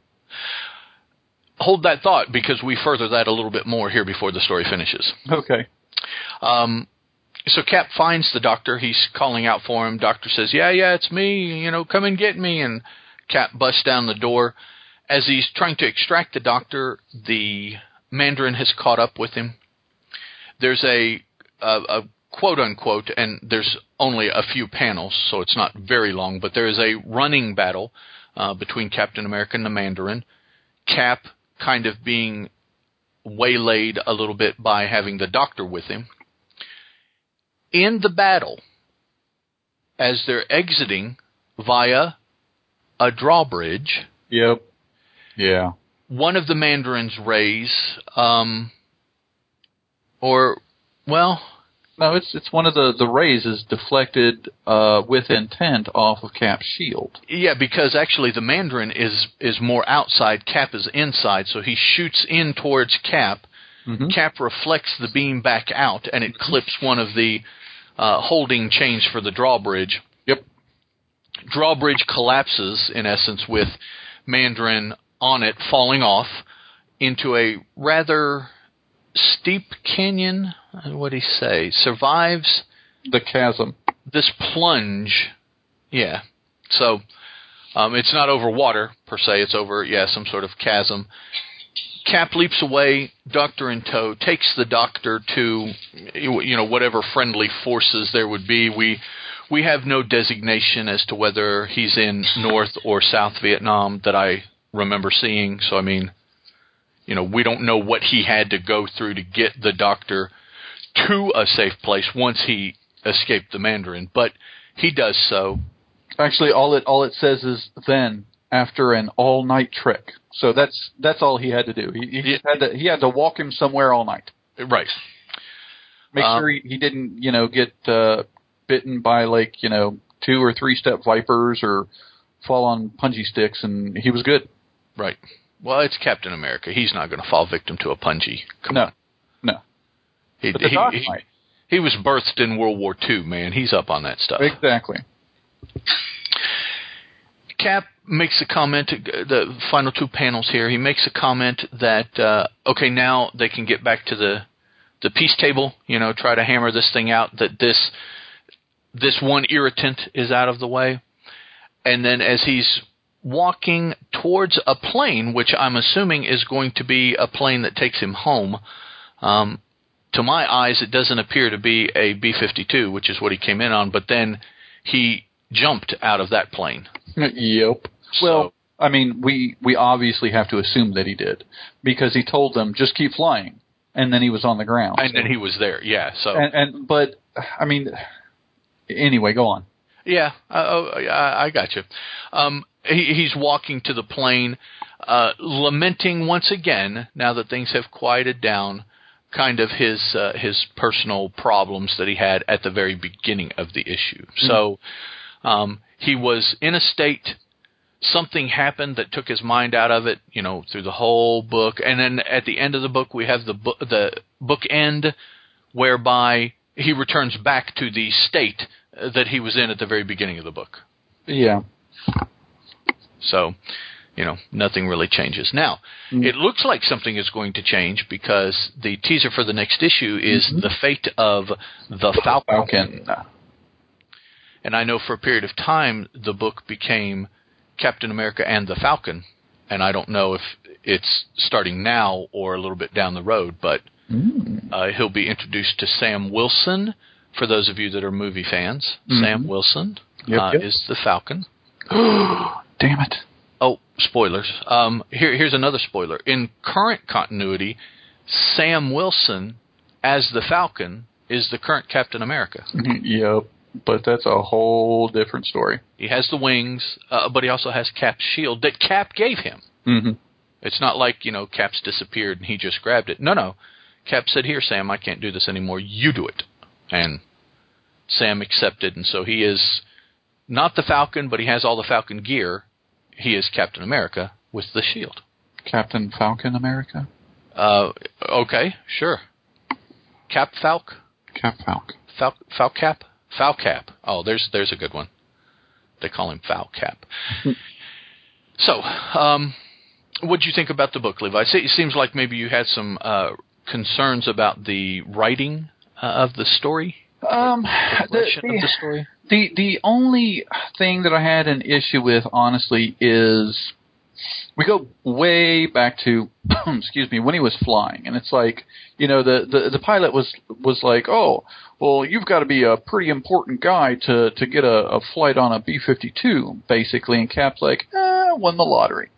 Speaker 1: Hold that thought because we further that a little bit more here before the story finishes.
Speaker 2: Okay.
Speaker 1: Um, so Cap finds the doctor. He's calling out for him. Doctor says, "Yeah, yeah, it's me. You know, come and get me." And Cap busts down the door. As he's trying to extract the doctor, the Mandarin has caught up with him. There's a, a, a quote unquote, and there's only a few panels, so it's not very long, but there is a running battle uh, between Captain America and the Mandarin. Cap kind of being waylaid a little bit by having the doctor with him. in the battle, as they're exiting via a drawbridge,
Speaker 2: Yep. Yeah.
Speaker 1: one of the Mandarin's rays, um, or well,
Speaker 2: No, it's it's one of the the rays is deflected uh, with intent off of Cap's shield.
Speaker 1: yeah, because actually the Mandarin is is more outside, Cap is inside, so he shoots in towards Cap.
Speaker 2: Mhm.
Speaker 1: Cap reflects the beam back out, and it clips one of the uh, holding chains for the drawbridge.
Speaker 2: Yep.
Speaker 1: Drawbridge collapses, in essence, with Mandarin on it falling off into a rather steep canyon. What would he say? Survives
Speaker 2: The chasm.
Speaker 1: this plunge. Yeah. So um, it's not over water per se. It's over yeah some sort of chasm. Cap leaps away. Doctor in tow takes the doctor to you know whatever friendly forces there would be. We we have no designation as to whether he's in North or South Vietnam that I remember seeing. So I mean, you know, we don't know what he had to go through to get the doctor to a safe place once he escaped the Mandarin, but he does so.
Speaker 2: Actually, all it all it says is then after an all night trek. So that's that's all he had to do. He, he just had to he had to walk him somewhere all night.
Speaker 1: Right.
Speaker 2: Make
Speaker 1: Um,
Speaker 2: sure he, he didn't you know get uh, bitten by like you know two or three step vipers or fall on punji sticks, and he was good.
Speaker 1: Right. Well, it's Captain America. He's not going to fall victim to a punji. Come
Speaker 2: No,
Speaker 1: on.
Speaker 2: no.
Speaker 1: He,
Speaker 2: But the
Speaker 1: he, he,
Speaker 2: might.
Speaker 1: he was birthed in World War II, man. He's up on that stuff.
Speaker 2: Exactly.
Speaker 1: Cap makes a comment. The final two panels here. He makes a comment that uh, okay, now they can get back to the the peace table. You know, try to hammer this thing out. That this this one irritant is out of the way. And then as he's walking towards a plane, which I'm assuming is going to be a plane that takes him home. Um, to my eyes, it doesn't appear to be a B-52, which is what he came in on. But then he jumped out of that plane.
Speaker 2: Yep.
Speaker 1: So-
Speaker 2: Well, I mean, we we obviously have to assume that he did because he told them just keep flying, and then he was on the ground.
Speaker 1: and then he was there. Yeah. So
Speaker 2: and, and but I mean, anyway, go on.
Speaker 1: yeah, uh, oh, I, I got you. Um, he, he's walking to the plane, uh, lamenting once again. Now that things have quieted down, kind of his uh, his personal problems that he had at the very beginning of the issue. So um, he was in a state. Something happened that took his mind out of it, you know, through the whole book. And then at the end of the book, we have the book, the book end, whereby he returns back to the state uh, that he was in at the very beginning of the book.
Speaker 2: Yeah.
Speaker 1: So, you know, nothing really changes. Now,
Speaker 2: Mm.
Speaker 1: it looks like something is going to change because the teaser for the next issue is the fate of the Falcon.
Speaker 2: Falcon.
Speaker 1: And I know for a period of time the book became Captain America and the Falcon, and I don't know if it's starting now or a little bit down the road, but
Speaker 2: Mm.
Speaker 1: uh, he'll be introduced to Sam Wilson. For those of you that are movie fans,
Speaker 2: Mhm.
Speaker 1: Sam Wilson
Speaker 2: Yep,
Speaker 1: uh,
Speaker 2: yep.
Speaker 1: is the Falcon.
Speaker 2: Damn it.
Speaker 1: Oh, spoilers. Um, here, here's another spoiler. In current continuity, Sam Wilson, as the Falcon, is the current Captain America.
Speaker 2: yep. But that's a whole different story.
Speaker 1: He has the wings, uh, but he also has Cap's shield that Cap gave him.
Speaker 2: Mm-hmm.
Speaker 1: It's not like, you know, Cap's disappeared and he just grabbed it. No, no. Cap said, Here, Sam, I can't do this anymore. You do it. And Sam accepted, and so he is not the Falcon, but he has all the Falcon gear. He is Captain America with the shield.
Speaker 2: Captain Falcon America.
Speaker 1: Uh, okay, sure. Cap Falc?
Speaker 2: Cap Falcon.
Speaker 1: Fal Falcap? Falcap. Oh, there's there's a good one. They call him Falcap. so, um, what do you think about the book, Levi? It seems like maybe you had some uh, concerns about the writing uh, of the story,
Speaker 2: Um, the, the,
Speaker 1: the story.
Speaker 2: the the only thing that I had an issue with, honestly, is we go way back to excuse me when he was flying, and it's like you know the the, the pilot was was like, oh, well, you've got to be a pretty important guy to to get a, a flight on a B fifty two, basically, and Cap's like, eh, won the lottery.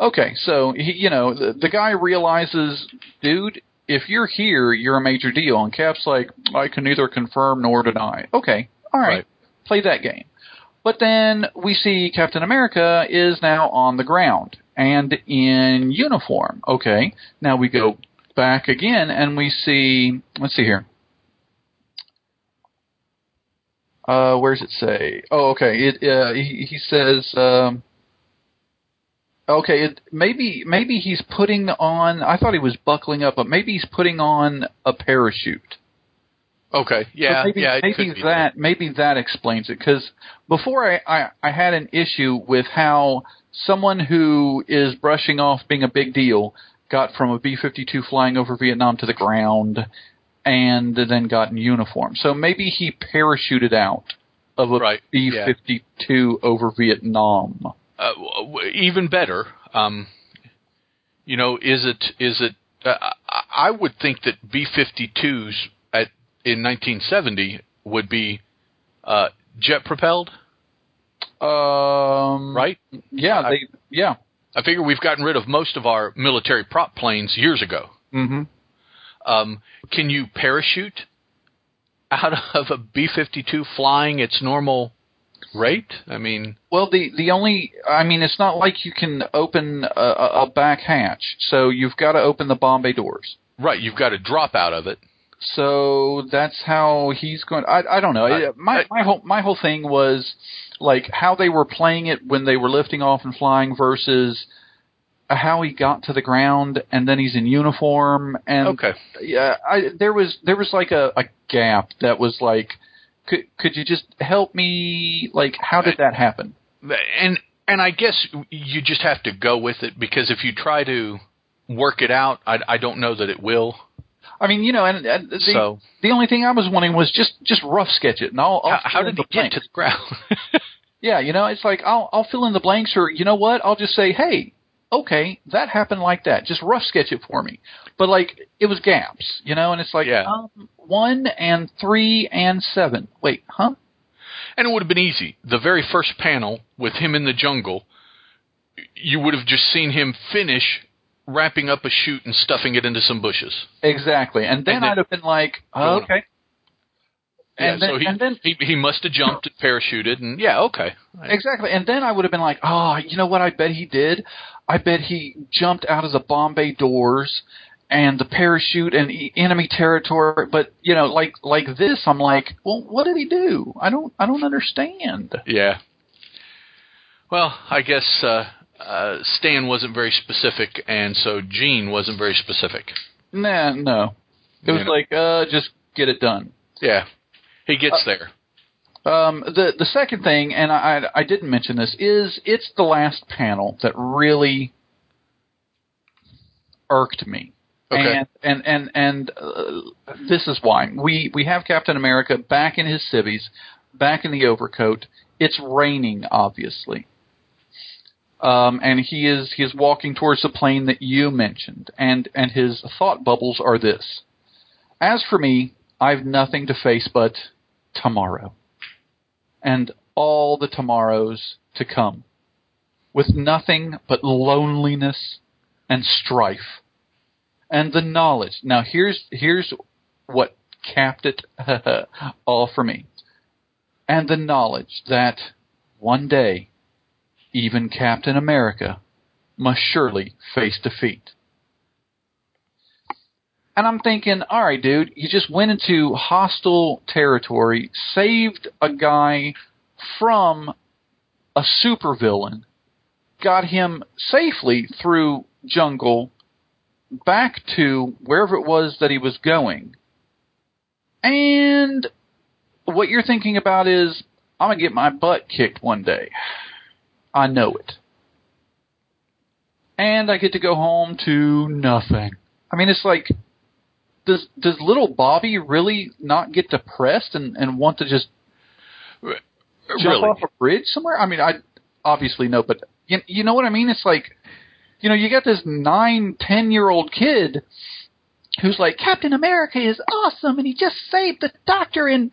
Speaker 2: Okay, so he, you know the, the guy realizes, dude, if you're here, you're a major deal. And Cap's like, I can neither confirm nor deny. Okay, all right,
Speaker 1: Right.
Speaker 2: play that game. But then we see Captain America is now on the ground and in uniform. Okay, now we go back again and we see, let's see here. Uh, does it say? Oh, okay. It uh, he, he says. Um, okay, it, maybe maybe he's putting on. I thought he was buckling up, but maybe he's putting on a parachute.
Speaker 1: Okay. Yeah.
Speaker 2: So maybe,
Speaker 1: yeah.
Speaker 2: Maybe that maybe that explains it. Because before I, I I had an issue with how someone who is brushing off being a big deal got from a B fifty two flying over Vietnam to the ground, and then got in uniform. So maybe he parachuted out of a
Speaker 1: Right,
Speaker 2: B fifty two over Vietnam.
Speaker 1: Uh, even better. Um, you know, is it is it? Uh, I I would think that B-52s at in 1970 would be uh, jet propelled,
Speaker 2: Um,
Speaker 1: right?
Speaker 2: Yeah.
Speaker 1: I-
Speaker 2: They. Yeah.
Speaker 1: I figure we've gotten rid of most of our military prop planes years ago.
Speaker 2: Mm-hmm.
Speaker 1: Um, can you parachute out of a B-52 flying its normal rate? I mean,
Speaker 2: Well, the the only I mean, it's not like you can open a, a a back hatch, so you've got to open the bomb bay doors.
Speaker 1: right? You've got to drop out of it.
Speaker 2: So that's how he's going. I I don't know.
Speaker 1: I-
Speaker 2: my my whole my whole thing was like how they were playing it when they were lifting off and flying versus how he got to the ground and then he's in uniform and
Speaker 1: Okay.
Speaker 2: yeah I there was there was like a, a gap that was like could could you just help me like how did that happen
Speaker 1: and and I guess you just have to go with it because if you try to work it out, I, I don't know that it will.
Speaker 2: I mean, you know, and, and the,
Speaker 1: So-
Speaker 2: the only thing I was wanting was just just rough sketch it, and I'll, I'll
Speaker 1: How, how did he get to the ground?
Speaker 2: Yeah, you know, it's like I'll I'll fill in the blanks, or you know what? I'll just say, hey, okay, that happened like that. Just rough sketch it for me. But like it was gaps, you know, and it's like
Speaker 1: Yeah.
Speaker 2: um, one and three and seven. Wait, huh?
Speaker 1: and it would have been easy. The very first panel with him in the jungle, you would have just seen him finish wrapping up a shoot and stuffing it into some bushes.
Speaker 2: Exactly. And then
Speaker 1: And then-
Speaker 2: I'd have been like, oh, okay. And
Speaker 1: yeah,
Speaker 2: then,
Speaker 1: so he,
Speaker 2: and then
Speaker 1: he he must have jumped and parachuted, and yeah, okay.
Speaker 2: Exactly. And then I would have been like, oh, you know what I bet he did? I bet he jumped out of the bomb bay doors and the parachute and enemy territory. But, you know, like, like this, I'm like, well, what did he do? I don't, I don't understand.
Speaker 1: Yeah. Well, I guess uh, uh, Stan wasn't very specific, and so Gene wasn't very specific.
Speaker 2: Nah, no. It was
Speaker 1: Yeah.
Speaker 2: like, uh, just get it done.
Speaker 1: Yeah, he gets
Speaker 2: Uh,
Speaker 1: there.
Speaker 2: Um, the the second thing, and I I didn't mention this, is it's the last panel that really irked me.
Speaker 1: Okay.
Speaker 2: And and and and uh, this is why we we have Captain America back in his civvies, back in the overcoat. It's raining, obviously. Um, and he is he is walking towards the plane that you mentioned, and and his thought bubbles are this: As for me, I've nothing to face but tomorrow, and all the tomorrows to come, with nothing but loneliness and strife and the knowledge. Now here's here's what capped it all for me. And the knowledge that one day even Captain America must surely face defeat. And I'm thinking, all right, dude, you just went into hostile territory, saved a guy from a supervillain, got him safely through jungle back to wherever it was that he was going. And what you're thinking about is, I'm going to get my butt kicked one day. I know it. And I get to go home to nothing. I mean, it's like, does does little Bobby really not get depressed and, and want to just jump
Speaker 1: really?
Speaker 2: off a bridge somewhere? I mean, I obviously no, but you, you know what I mean? It's like, you know, you got this nine, ten year old kid who's like, Captain America is awesome, and he just saved the doctor, and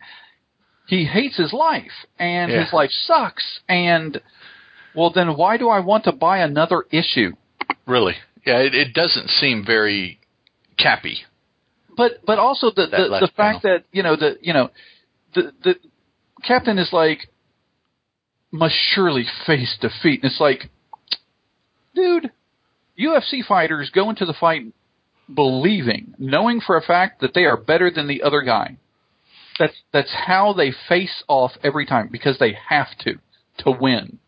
Speaker 2: he hates his life, and
Speaker 1: Yeah.
Speaker 2: his life sucks, and well, then why do I want to buy another issue?
Speaker 1: Really? Yeah, it, it doesn't seem very cappy.
Speaker 2: but but also the the, the fact that you know the you know the the captain is like must surely face defeat. And it's like, dude, UFC fighters go into the fight believing, knowing for a fact that they are better than the other guy. That's that's how they face off every time because they have to to win.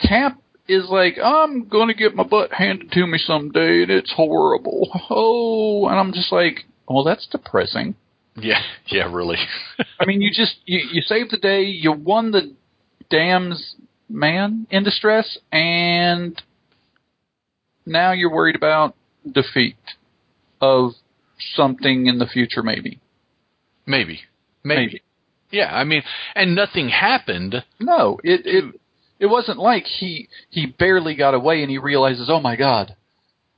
Speaker 2: Cap is like, I'm gonna get my butt handed to me someday, and it's horrible. Oh, and I'm just like, well, that's depressing.
Speaker 1: Yeah, yeah, really.
Speaker 2: I mean, you just you, you saved the day, you won the dam's man in distress, and now you're worried about defeat of something in the future, maybe.
Speaker 1: Maybe. Maybe.
Speaker 2: Maybe.
Speaker 1: Yeah, I mean, and nothing happened.
Speaker 2: No, it it it wasn't like he he barely got away and he realizes, oh my god,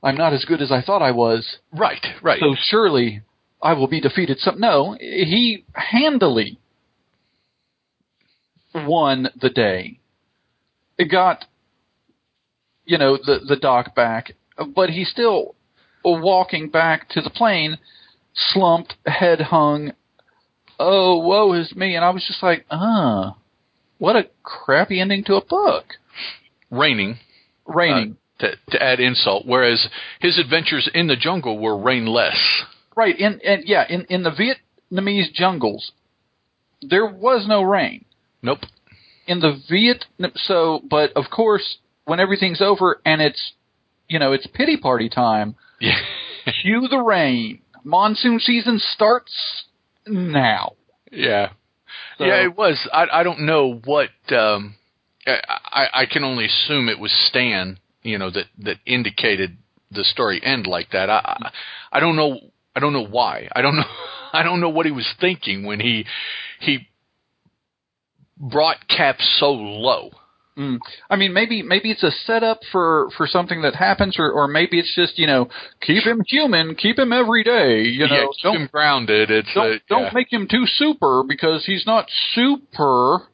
Speaker 2: I'm not as good as I thought I was.
Speaker 1: Right, right.
Speaker 2: So surely I will be defeated. Some no, he handily won the day. It got you know the the doc back, but he's still walking back to the plane, slumped, head hung. Oh, woe is me! And I was just like, ah, what a crappy ending to a book.
Speaker 1: Raining.
Speaker 2: Raining.
Speaker 1: Uh, to, to add insult, whereas his adventures in the jungle were rainless.
Speaker 2: Right, in and yeah, in in the Vietnamese jungles, there was no rain.
Speaker 1: Nope.
Speaker 2: In the Viet, so but of course, when everything's over and it's, you know, it's pity party time.
Speaker 1: Yeah.
Speaker 2: Cue the rain. Monsoon season starts now.
Speaker 1: yeah.
Speaker 2: So-
Speaker 1: yeah, it was. I I don't know what. Um, I I can only assume it was Stan. You know that that indicated the story end like that. I I, I don't know. I don't know why. I don't know. I don't know what he was thinking when he he brought Cap so low.
Speaker 2: Mm. I mean, maybe maybe it's a setup for for something that happens, or or maybe it's just you know keep him human, keep him every day. You know,
Speaker 1: yeah, keep
Speaker 2: don't
Speaker 1: him grounded. It's
Speaker 2: don't
Speaker 1: uh,
Speaker 2: don't make him too super because he's not super.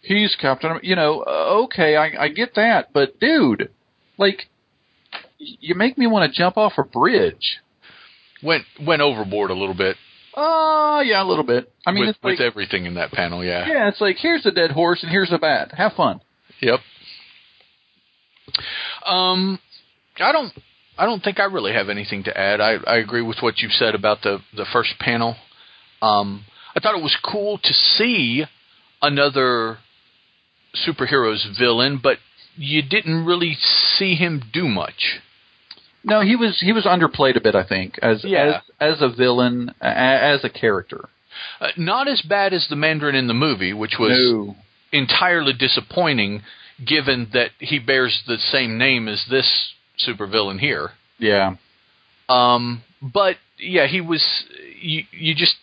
Speaker 2: He's Captain. You know, uh, okay, I I get that, but dude, like, you make me want to jump off a bridge.
Speaker 1: went went overboard a little bit
Speaker 2: Uh yeah, a little bit. I mean,
Speaker 1: with
Speaker 2: it's like,
Speaker 1: with everything in that panel. Yeah.
Speaker 2: yeah, it's like here's a dead horse and here's a bat. Have fun.
Speaker 1: Yep. Um, I don't. I don't think I really have anything to add. I, I agree with what you said about the the first panel. Um, I thought it was cool to see another superhero's villain, but you didn't really see him do much.
Speaker 2: No, he was he was underplayed a bit. I think as
Speaker 1: Yeah.
Speaker 2: as as a villain, as a character.
Speaker 1: Uh, not as bad as the Mandarin in the movie, which was
Speaker 2: no.
Speaker 1: entirely disappointing, given that he bears the same name as this supervillain here.
Speaker 2: Yeah.
Speaker 1: Um, but yeah, he was. You you just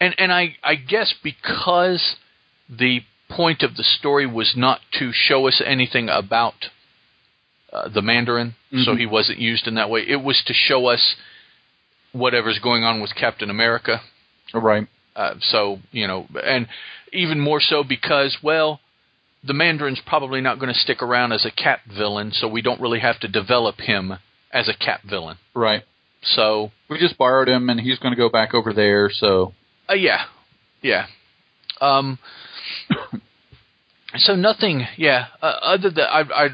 Speaker 1: and and I I guess because the point of the story was not to show us anything about uh, the Mandarin, so
Speaker 2: Mhm.
Speaker 1: he wasn't used in that way. It was to show us whatever's going on with Captain America.
Speaker 2: Right.
Speaker 1: Uh, so you know, and even more so because well, the Mandarin's probably not going to stick around as a Cap villain, so we don't really have to develop him as a Cap villain.
Speaker 2: Right.
Speaker 1: So
Speaker 2: We just borrowed him, and he's going to go back over there. So
Speaker 1: Uh, yeah, yeah. Um, so nothing, yeah. Uh, other than I, I,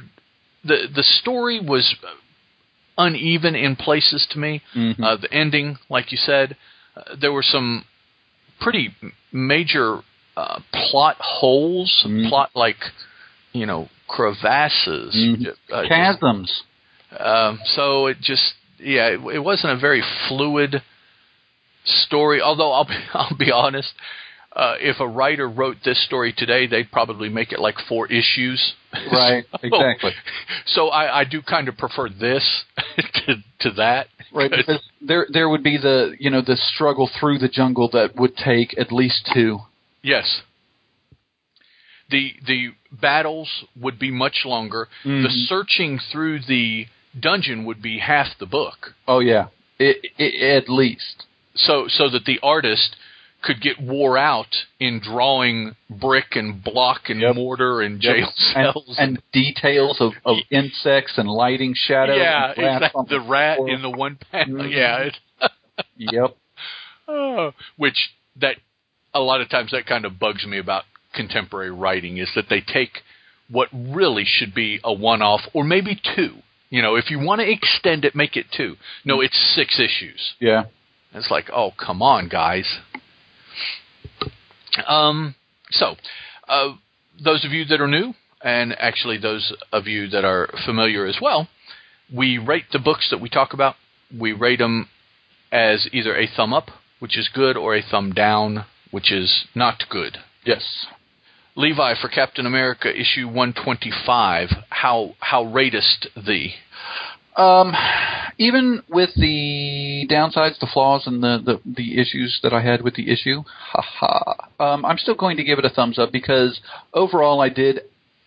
Speaker 1: the the story was uneven in places to me.
Speaker 2: Mhm.
Speaker 1: Uh, the ending, like you said, uh, there were some pretty major uh, plot holes,
Speaker 2: Mhm.
Speaker 1: plot like you know crevasses,
Speaker 2: Mhm.
Speaker 1: ju- uh,
Speaker 2: chasms.
Speaker 1: um, so it just yeah, it, it wasn't a very fluid story. Although I'll be, I'll be honest, uh, if a writer wrote this story today, they'd probably make it like four issues.
Speaker 2: Right,
Speaker 1: So-
Speaker 2: exactly.
Speaker 1: So I, I do kind of prefer this to to that.
Speaker 2: Right, because there there would be the you know the struggle through the jungle that would take at least two.
Speaker 1: Yes. The the battles would be much longer. The
Speaker 2: Mhm.
Speaker 1: searching through the dungeon would be half the book.
Speaker 2: Oh yeah, it, it, at least.
Speaker 1: so so that the artist could get wore out in drawing brick and block and
Speaker 2: Yep.
Speaker 1: mortar and
Speaker 2: Yep.
Speaker 1: jail
Speaker 2: and,
Speaker 1: cells
Speaker 2: and details of, of insects and lighting shadows.
Speaker 1: yeah,
Speaker 2: and
Speaker 1: exactly. The rat in the one panel.
Speaker 2: Mhm.
Speaker 1: Yeah,
Speaker 2: Yep.
Speaker 1: oh, which that a lot of times that kind of bugs me about contemporary writing is that they take what really should be a one-off or maybe two. You know, if you want to extend it, make it two. No, it's six issues.
Speaker 2: Yeah.
Speaker 1: It's like, oh, come on, guys. Um, so, uh, those of you that are new, and actually those of you that are familiar as well, we rate the books that we talk about. We rate them as either a thumb up, which is good, or a thumb down, which is not good.
Speaker 2: Yes.
Speaker 1: Levi for Captain America issue 125. How how ratest thee?
Speaker 2: Um, even with the downsides, the flaws, and the, the, the issues that I had with the issue, haha, um, I'm still going to give it a thumbs up because overall I did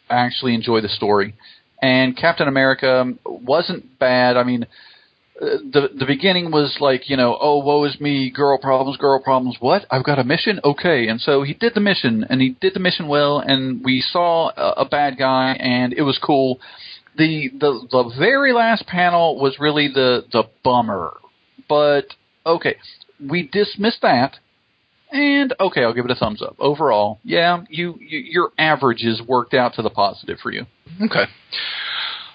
Speaker 2: actually enjoy the story. And Captain America wasn't bad. I mean, uh, the the beginning was like you know oh woe is me girl problems girl problems. What? I've got a mission? Okay. And so he did the mission and he did the mission well and we saw a, a bad guy and it was cool the the the very last panel was really the the bummer but okay we dismissed that and okay I'll give it a thumbs up overall yeah you, you your averages worked out to the positive for you
Speaker 1: Okay.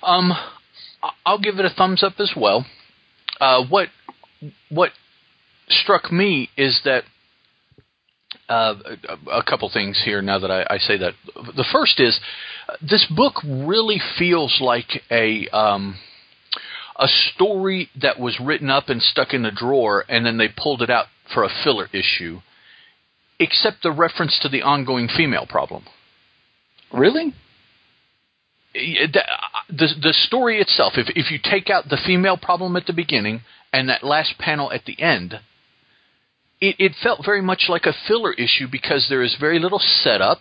Speaker 1: Um, I'll give it a thumbs up as well. Uh, what what struck me is that uh, a, a couple things here. Now that I, I say that, the first is uh, this book really feels like a um, a story that was written up and stuck in a drawer, and then they pulled it out for a filler issue. Except the reference to the ongoing female problem
Speaker 2: really
Speaker 1: the the the story itself if if you take out the female problem at the beginning and that last panel at the end it it felt very much like a filler issue because there is very little setup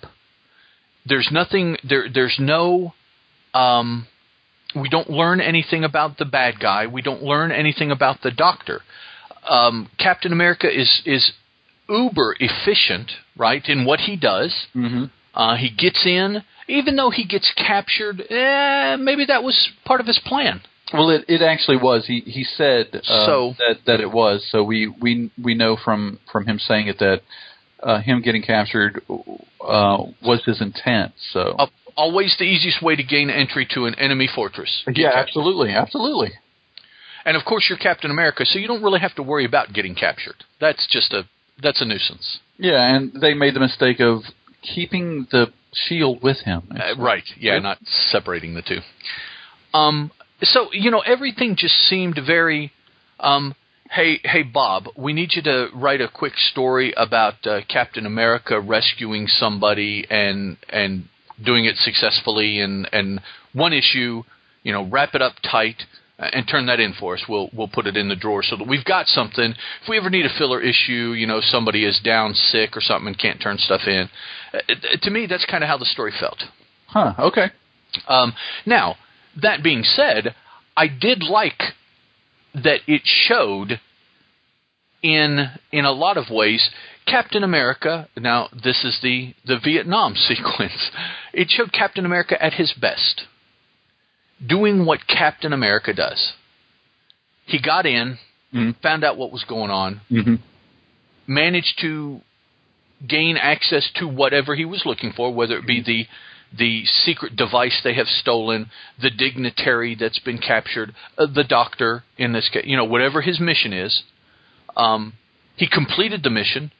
Speaker 1: there's nothing there there's no um we don't learn anything about the bad guy we don't learn anything about the doctor um captain america is is uber efficient right in what he does
Speaker 2: mm-hmm.
Speaker 1: uh, he gets in, even though he gets captured. Eh, maybe that was part of his plan.
Speaker 2: Well, it it actually was. He he said uh,
Speaker 1: So-
Speaker 2: that that it was. So we we we know from from him saying it that uh, him getting captured uh, was his intent. So
Speaker 1: Uh, always the easiest way to gain entry to an enemy fortress.
Speaker 2: Yeah,
Speaker 1: captured.
Speaker 2: absolutely, absolutely.
Speaker 1: And of course, you're Captain America, so you don't really have to worry about getting captured. That's just a that's a nuisance.
Speaker 2: Yeah, and they made the mistake of keeping the shield with him.
Speaker 1: Uh, right. Yeah, not separating the two. Um, so you know, everything just seemed very. Um, hey, hey, Bob, we need you to write a quick story about uh, Captain America rescuing somebody and and doing it successfully, and and one issue, you know, wrap it up tight. uh, And turn that in for us. We'll we'll put it in the drawer so that we've got something. If we ever need a filler issue, you know, somebody is down sick or something and can't turn stuff in. Uh, to me, that's kind of how the story felt.
Speaker 2: Huh. Okay.
Speaker 1: Um, now, that being said, I did like that it showed in in a lot of ways Captain America. Now, this is the the Vietnam sequence. It showed Captain America at his best, doing what Captain America does. He got in,
Speaker 2: Mhm.
Speaker 1: found out what was going on,
Speaker 2: Mm-hmm.
Speaker 1: managed to gain access to whatever he was looking for, whether it be the the secret device they have stolen, the dignitary that's been captured, uh, the doctor in this case, you know, whatever his mission is. Um, he completed the mission,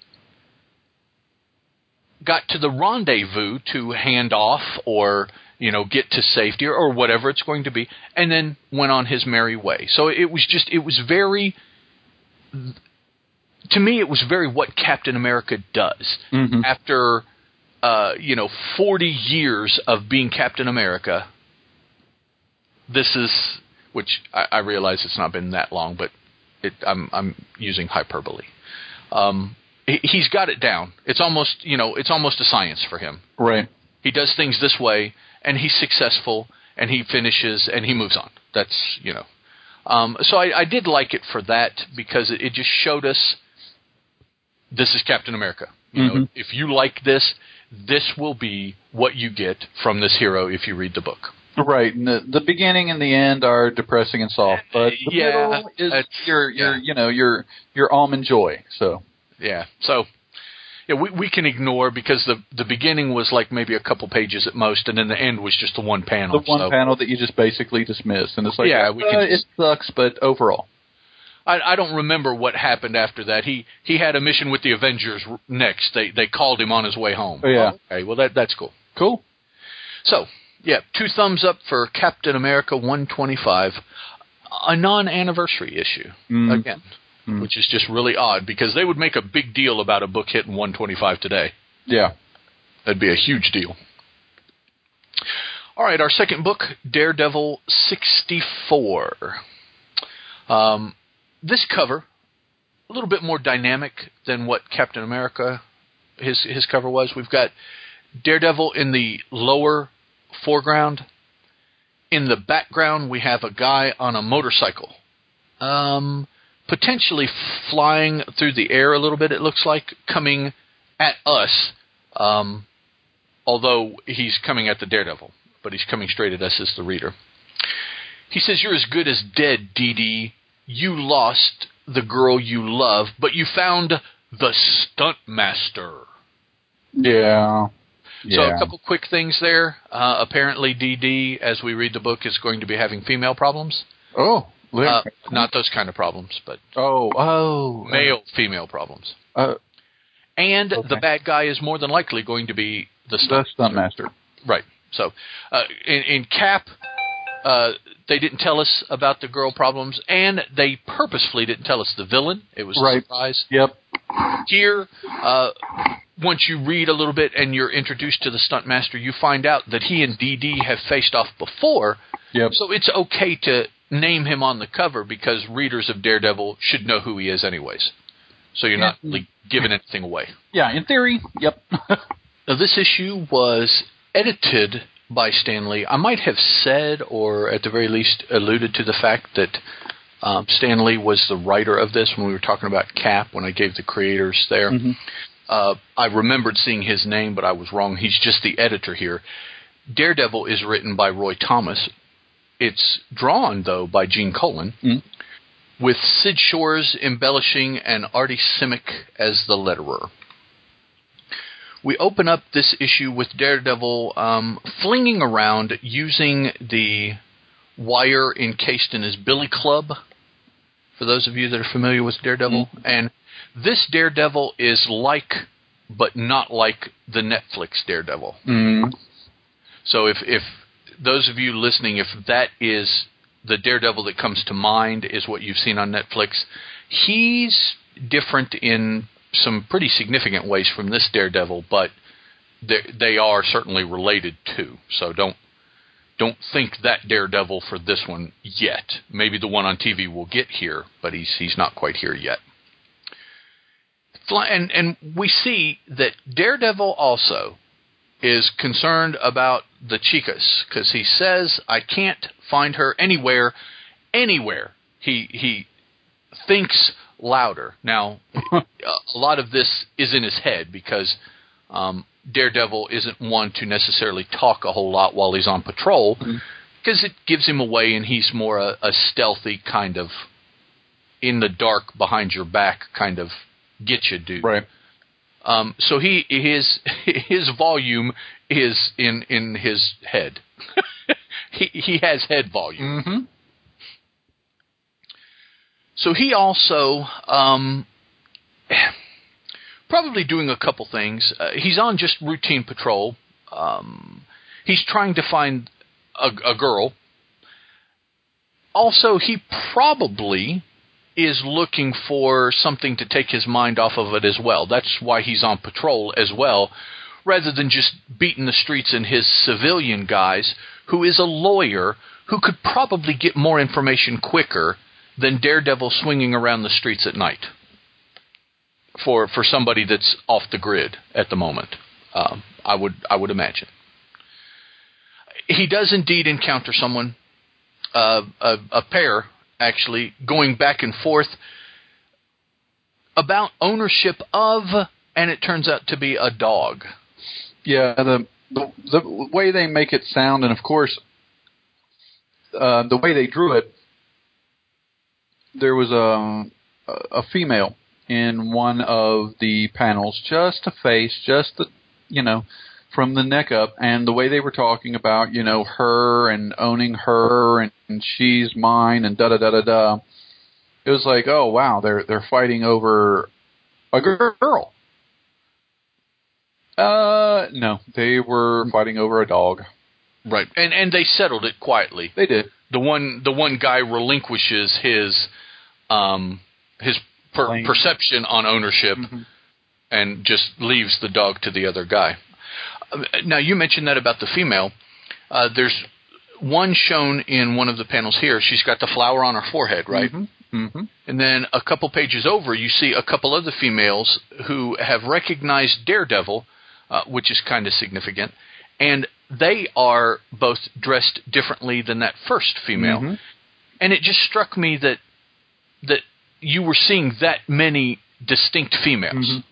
Speaker 1: got to the rendezvous to hand off or you know get to safety or, or whatever it's going to be, and then went on his merry way. So it was just it was very to me, it was very what Captain America does.
Speaker 2: Mhm.
Speaker 1: After, uh, you know, 40 years of being Captain America, this is, which I, I realize it's not been that long, but it, I'm, I'm using hyperbole. Um, he, he's got it down. It's almost, you know, it's almost a science for him.
Speaker 2: Right.
Speaker 1: He does things this way, and he's successful, and he finishes, and he moves on. That's, you know. Um, so I, I did like it for that because it, it just showed us this is Captain America. You know,
Speaker 2: Mhm.
Speaker 1: if you like this, this will be what you get from this hero if you read the book.
Speaker 2: Right. And the, the beginning and the end are depressing and soft, but the
Speaker 1: Yeah,
Speaker 2: middle is your your
Speaker 1: yeah.
Speaker 2: you know your your almond joy. So
Speaker 1: Yeah. So yeah, we we can ignore because the the beginning was like maybe a couple pages at most, and then the end was just the one panel.
Speaker 2: the one
Speaker 1: so
Speaker 2: panel that you just basically dismiss, and it's like
Speaker 1: Yeah, we
Speaker 2: uh,
Speaker 1: can-
Speaker 2: it sucks, but overall,
Speaker 1: I, I don't remember what happened after that. He he had a mission with the Avengers next. They they called him on his way home.
Speaker 2: Oh, yeah.
Speaker 1: okay. Well, that that's cool.
Speaker 2: cool.
Speaker 1: So yeah, two thumbs up for Captain America 125, a non-anniversary issue
Speaker 2: Mm.
Speaker 1: again,
Speaker 2: Mm.
Speaker 1: which is just really odd because they would make a big deal about a book hitting 125 today.
Speaker 2: Yeah.
Speaker 1: That'd be a huge deal. All right, our second book, Daredevil 64. Um, this cover, a little bit more dynamic than what Captain America his his cover was. We've got Daredevil in the lower foreground. In the background, we have a guy on a motorcycle, um, potentially flying through the air a little bit. It looks like coming at us. Um, although he's coming at the Daredevil, but he's coming straight at us as the reader. He says, You're as good as dead, Dee. You lost the girl you love, but you found the stunt master.
Speaker 2: Yeah.
Speaker 1: So
Speaker 2: Yeah.
Speaker 1: a couple quick things there. Uh, apparently, Dee, as we read the book, is going to be having female problems.
Speaker 2: oh.
Speaker 1: Uh, not those kind of problems, but
Speaker 2: oh. Oh.
Speaker 1: male female problems.
Speaker 2: Uh,
Speaker 1: And
Speaker 2: Okay.
Speaker 1: the bad guy is more than likely going to be the
Speaker 2: the
Speaker 1: stunt
Speaker 2: stunt master.
Speaker 1: Right. So, uh, in, in Cap, uh, they didn't tell us about the girl problems, and they purposefully didn't tell us the villain. It was
Speaker 2: Right.
Speaker 1: a surprise.
Speaker 2: Yep.
Speaker 1: Here, uh, once you read a little bit and you're introduced to the stunt master, you find out that he and DD have faced off before.
Speaker 2: Yep.
Speaker 1: So it's okay to name him on the cover because readers of Daredevil should know who he is, anyways. So you're not like, giving anything away.
Speaker 2: Yeah. In theory. Yep.
Speaker 1: Now, this issue was edited by Stan Lee. I might have said, or at the very least, alluded to the fact that um, Stan Lee was the writer of this when we were talking about Cap, when I gave the creators there.
Speaker 2: Mhm.
Speaker 1: Uh, I remembered seeing his name, but I was wrong. He's just the editor here. Daredevil is written by Roy Thomas. It's drawn, though, by Gene Colan,
Speaker 2: Mhm.
Speaker 1: with Syd Shores embellishing and Artie Simek as the letterer. We open up this issue with Daredevil um, flinging around using the wire encased in his billy club. For those of you that are familiar with Daredevil, and this Daredevil is like, but not like the Netflix Daredevil.
Speaker 2: Mm.
Speaker 1: So if if those of you listening, if that is the Daredevil that comes to mind, is what you've seen on Netflix, he's different in some pretty significant ways from this Daredevil, but they are certainly related too. So don't don't think that Daredevil for this one yet. Maybe the one on TV will get here, but he's he's not quite here yet. And and we see that Daredevil also is concerned about the chicas because he says I can't find her anywhere, anywhere. He he thinks louder. Now, a lot of this is in his head because um, Daredevil isn't one to necessarily talk a whole lot while he's on patrol because it gives him away, and he's more a, a stealthy kind of in the dark behind your back kind of get you dude.
Speaker 2: Right.
Speaker 1: Um, so he his his volume is in in his head. he he has head volume.
Speaker 2: Mm-hmm.
Speaker 1: So he also um, probably doing a couple things. Uh, he's on just routine patrol. Um, he's trying to find a, a girl. Also, he probably is looking for something to take his mind off of it as well. That's why he's on patrol as well, rather than just beating the streets in his civilian guise, who is a lawyer who could probably get more information quicker than Daredevil swinging around the streets at night. For for somebody that's off the grid at the moment, um, I would I would imagine. He does indeed encounter someone, uh, a, a pair actually going back and forth. about ownership of, and it turns out to be a dog.
Speaker 2: Yeah, the the, the way they make it sound, and of course, uh, the way they drew it, there was a a female in one of the panels, just a face, just the you know from the neck up, and the way they were talking about you know her and owning her and, and she's mine and da da da da da. It was like, oh wow, they're they're fighting over a girl. Uh, no, they were fighting over a dog.
Speaker 1: Right, and and they settled it quietly.
Speaker 2: They did.
Speaker 1: The one the one guy relinquishes his um his per- perception on ownership
Speaker 2: Mm-hmm.
Speaker 1: and just leaves the dog to the other guy. Uh, Now you mentioned that about the female. Uh, there's one shown in one of the panels here. She's got the flower on her forehead, right?
Speaker 2: Mm-hmm.
Speaker 1: And then a couple pages over, you see a couple other females who have recognized Daredevil, uh, which is kind of significant, and they are both dressed differently than that first female.
Speaker 2: Mhm.
Speaker 1: And it just struck me that that you were seeing that many distinct females,
Speaker 2: Mhm.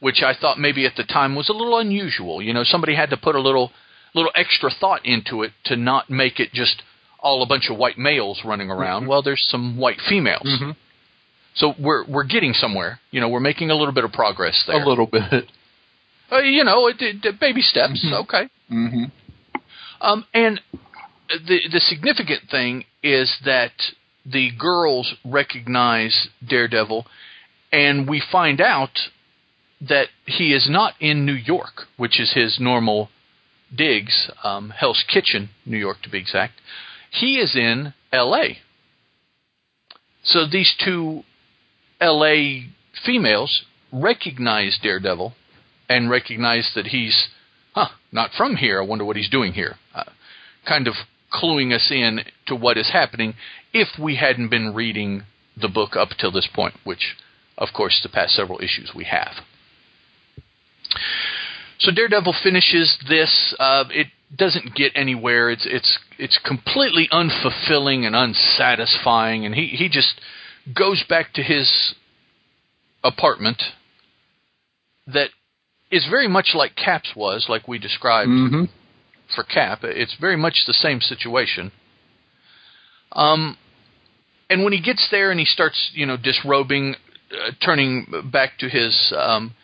Speaker 1: which I thought maybe at the time was a little unusual. You know, somebody had to put a little little extra thought into it to not make it just all a bunch of white males running around. Well, there's some white females.
Speaker 2: Mhm.
Speaker 1: So we're we're getting somewhere. You know, we're making a little bit of progress there.
Speaker 2: A little bit.
Speaker 1: Uh, you know, it, it, baby steps.
Speaker 2: Mhm.
Speaker 1: Okay.
Speaker 2: Mm-hmm.
Speaker 1: Um, and the the significant thing is that the girls recognize Daredevil, and we find out that he is not in New York, which is his normal digs, um, Hell's Kitchen, New York to be exact. He is in L.A. So these two L.A. females recognize Daredevil and recognize that he's, huh, not from here. I wonder what he's doing here. Uh, kind of cluing us in to what is happening if we hadn't been reading the book up till this point, which, of course, the past several issues we have. So Daredevil finishes this. Uh, it doesn't get anywhere. It's it's it's completely unfulfilling and unsatisfying, and he he just goes back to his apartment that is very much like Cap's was, like we described
Speaker 2: Mm-hmm.
Speaker 1: For Cap. It's very much the same situation. Um, and when he gets there and he starts, you know, disrobing, uh, turning back to his um,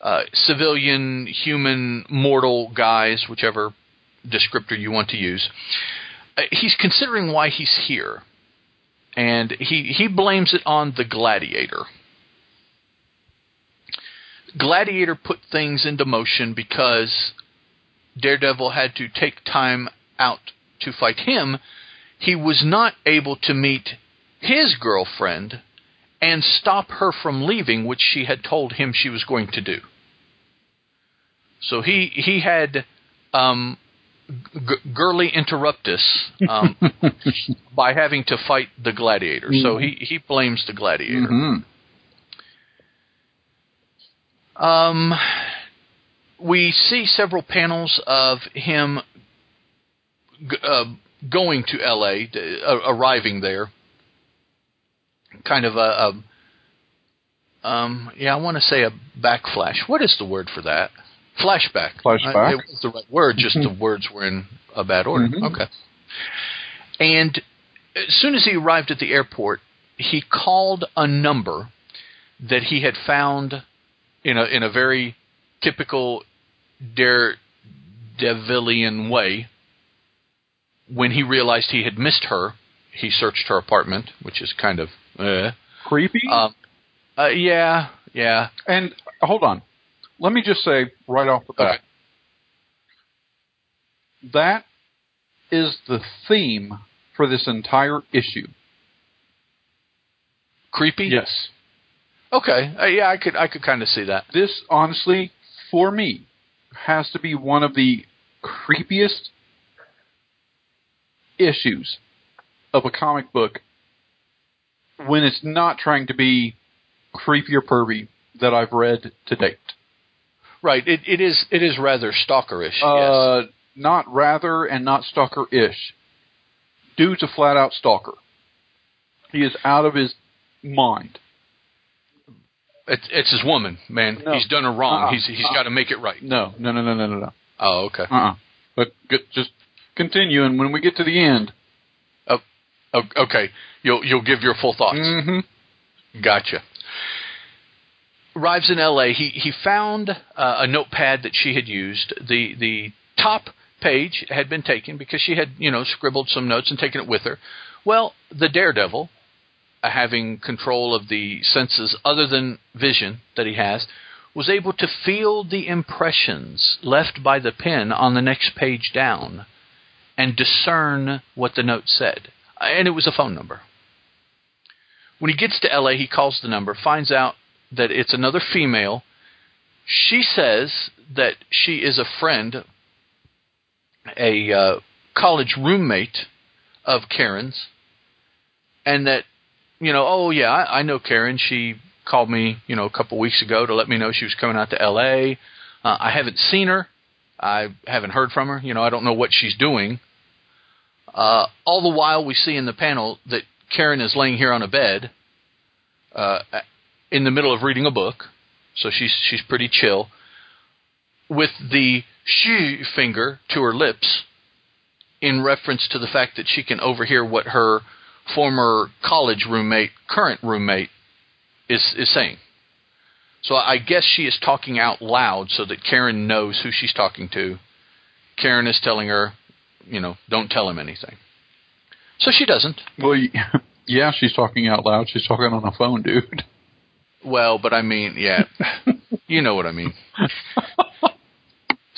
Speaker 1: uh, civilian, human, mortal guise, whichever descriptor you want to use, uh, he's considering why he's here, and he he blames it on the gladiator. Gladiator put things into motion because Daredevil had to take time out to fight him, he was not able to meet his girlfriend and stop her from leaving, which she had told him she was going to do. So he he had um, g- girly interruptus um, by having to fight the gladiator. So he he blames the gladiator.
Speaker 2: Mm-hmm.
Speaker 1: Um, we see several panels of him g- uh, going to L.A., d- uh, arriving there. Kind of a, a um, yeah, I want to say a backflash. What is the word for that? Flashback.
Speaker 2: Flashback.
Speaker 1: Uh, it was the right word, just the words were in a bad order.
Speaker 2: Mhm.
Speaker 1: Okay. And as soon as he arrived at the airport, he called a number that he had found in a in a very typical daredevilian way. When he realized he had missed her, he searched her apartment, which is kind of uh,
Speaker 2: Creepy.
Speaker 1: um, uh, yeah, yeah.
Speaker 2: and hold on. Let me just say right off the bat.
Speaker 1: Okay.
Speaker 2: That is the theme for this entire issue.
Speaker 1: Creepy.
Speaker 2: Yes.
Speaker 1: Okay. Uh, yeah, I could I could kind of see that.
Speaker 2: This, honestly, for me, has to be one of the creepiest issues of a comic book when it's not trying to be creepy or pervy that I've read to date.
Speaker 1: Right. It it is it is rather stalkerish. yes.
Speaker 2: Uh, not rather and not stalkerish. Dude's a flat-out stalker. He is out of his mind.
Speaker 1: It's, it's his woman, man.
Speaker 2: No.
Speaker 1: He's done her wrong.
Speaker 2: Uh-uh.
Speaker 1: He's he's
Speaker 2: Uh-uh.
Speaker 1: got to make it right.
Speaker 2: No, no, no, no, no, no, no.
Speaker 1: Oh, okay.
Speaker 2: Uh-uh. But get, just continue, and when we get to the end,
Speaker 1: O- okay. You'll you'll give your full thoughts.
Speaker 2: mm-hmm.
Speaker 1: Gotcha. Arrives in L.A. He he found uh, a notepad that she had used. The the top page had been taken because she had you know scribbled some notes and taken it with her. Well, the daredevil, having control of the senses other than vision that he has, was able to feel the impressions left by the pen on the next page down, and discern what the note said. Uh, And it was a phone number. When he gets to LA, he calls the number, finds out that it's another female. She says that she is a friend, a uh, college roommate of Karen's, and that, you know, oh, yeah, I, I know Karen. She called me, you know, a couple weeks ago to let me know she was coming out to LA. Uh, I haven't seen her. I haven't heard from her. You know, I don't know what she's doing. Uh, all the while, we see in the panel that Karen is laying here on a bed, uh, in the middle of reading a book, so she's she's pretty chill, with the she finger to her lips, in reference to the fact that she can overhear what her former college roommate, current roommate, is is saying. So I guess she is talking out loud so that Karen knows who she's talking to. Karen is telling her, you know, don't tell him anything. So she doesn't.
Speaker 2: Well, yeah, she's talking out loud. She's talking on a phone, dude.
Speaker 1: Well, but I mean, yeah, you know what I mean.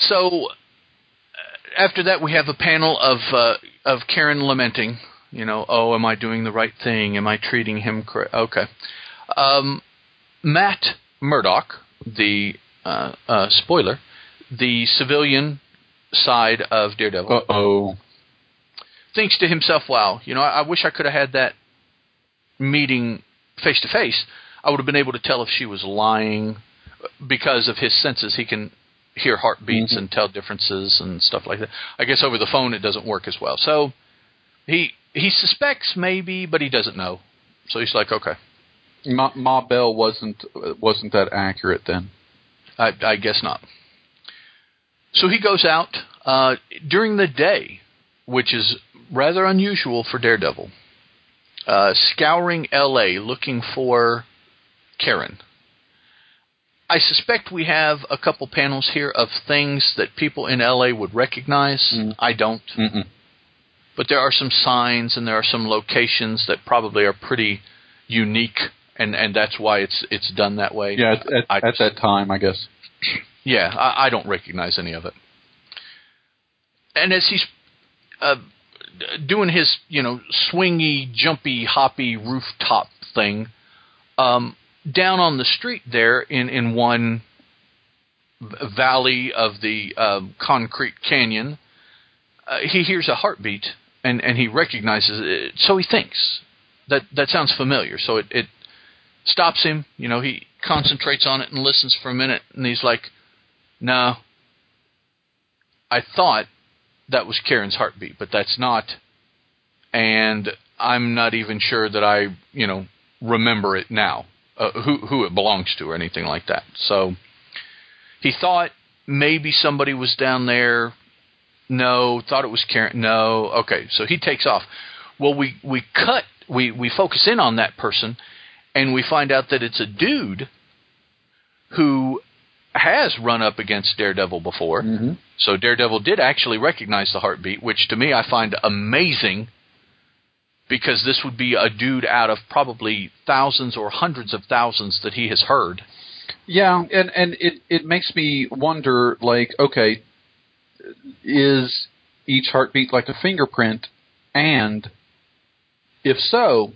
Speaker 1: So uh, after that, we have a panel of uh, of Karen lamenting. You know, oh, am I doing the right thing? Am I treating him correct? Okay. Um, Matt Murdock, the uh, uh, spoiler, the civilian side of Daredevil,
Speaker 2: Uh oh.
Speaker 1: thinks to himself, "Wow, you know, I, I wish I could have had that meeting face to face. I would have been able to tell if she was lying because of his senses. He can hear heartbeats
Speaker 2: Mhm.
Speaker 1: and tell differences and stuff like that. I guess over the phone it doesn't work as well. So he he suspects maybe, but he doesn't know. So he's like, okay,
Speaker 2: Ma, Ma Bell wasn't wasn't that accurate then.
Speaker 1: I, I guess not. So he goes out uh, during the day, which is rather unusual for Daredevil, uh, scouring L.A. looking for Karen. I suspect we have a couple panels here of things that people in LA would recognize.
Speaker 2: Mm.
Speaker 1: I don't.
Speaker 2: Mm-mm.
Speaker 1: But there are some signs and there are some locations that probably are pretty unique and, and that's why it's it's done that way.
Speaker 2: Yeah, at, at,
Speaker 1: I-
Speaker 2: at that time, I guess.
Speaker 1: Yeah, I, I don't recognize any of it. And as he's uh, doing his, you know, swingy, jumpy, hoppy rooftop thing, um, down on the street there in in one valley of the um, concrete canyon, uh, he hears a heartbeat and and he recognizes it. So he thinks that that sounds familiar. So it, it stops him. You know, he concentrates on it and listens for a minute, and he's like, "No, I thought that was Karen's heartbeat, but that's not, and I'm not even sure that I, you know, remember it now, uh, who who it belongs to or anything like that." So he thought maybe somebody was down there. No, thought it was Karen. No, okay. So he takes off. Well, we we cut. We we focus in on that person, and we find out that it's a dude who has run up against Daredevil before.
Speaker 2: Mm-hmm.
Speaker 1: So Daredevil did actually recognize the heartbeat, which to me I find amazing because this would be a dude out of probably thousands or hundreds of thousands that he has heard.
Speaker 2: Yeah, and and it it makes me wonder, like, okay, is each heartbeat like a fingerprint, and if so,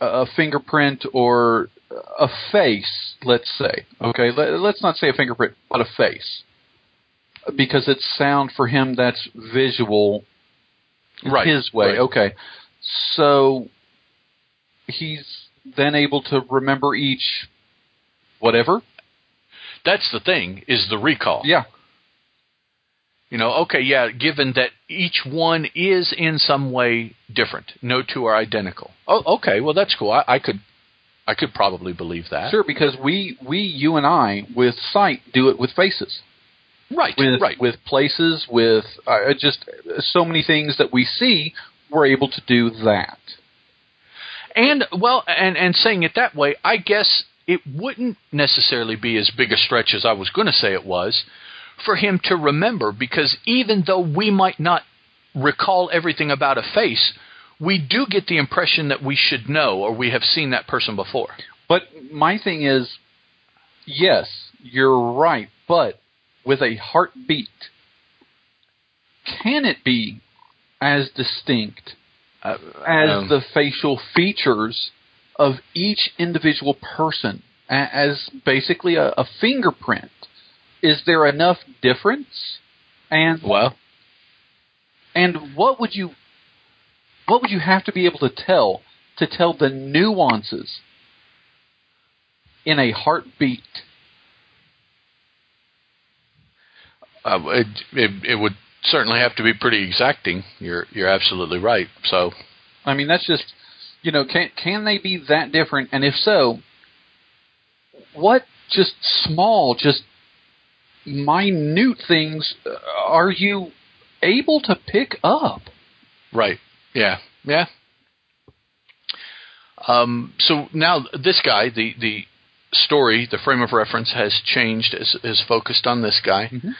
Speaker 2: a fingerprint or a face, let's say, okay, let, let's not say a fingerprint, but a face, because it's sound for him that's visual,
Speaker 1: Right,
Speaker 2: his way,
Speaker 1: right.
Speaker 2: okay, so he's then able to remember each whatever.
Speaker 1: That's the thing is the recall.
Speaker 2: Yeah.
Speaker 1: You know, okay, yeah, given that each one is in some way different, no two are identical. Oh, okay, well that's cool. I, I could I could probably believe that.
Speaker 2: Sure, because we we you and I with sight do it with faces,
Speaker 1: Right.
Speaker 2: with
Speaker 1: right.
Speaker 2: with places, with uh, just so many things that we see. We're able to do that.
Speaker 1: And well, and and saying it that way, I guess it wouldn't necessarily be as big a stretch as I was going to say it was for him to remember because even though we might not recall everything about a face, we do get the impression that we should know or we have seen that person before.
Speaker 2: But my thing is, yes, you're right. But with a heartbeat, can it be as distinct
Speaker 1: Uh,
Speaker 2: as
Speaker 1: um,
Speaker 2: the facial features of each individual person, as basically a, a fingerprint? Is there enough difference? And
Speaker 1: well,
Speaker 2: and what would you what would you have to be able to tell to tell the nuances in a heartbeat?
Speaker 1: uh, it, it it would certainly have to be pretty exacting. You're you're absolutely right. So
Speaker 2: I mean, that's just you know, can can they be that different? And if so, what just small, just minute things uh, are you able to pick up?
Speaker 1: Right. Yeah. Yeah. Um, so now this guy, the the story, the frame of reference has changed, is is focused on this guy.
Speaker 2: Mhm.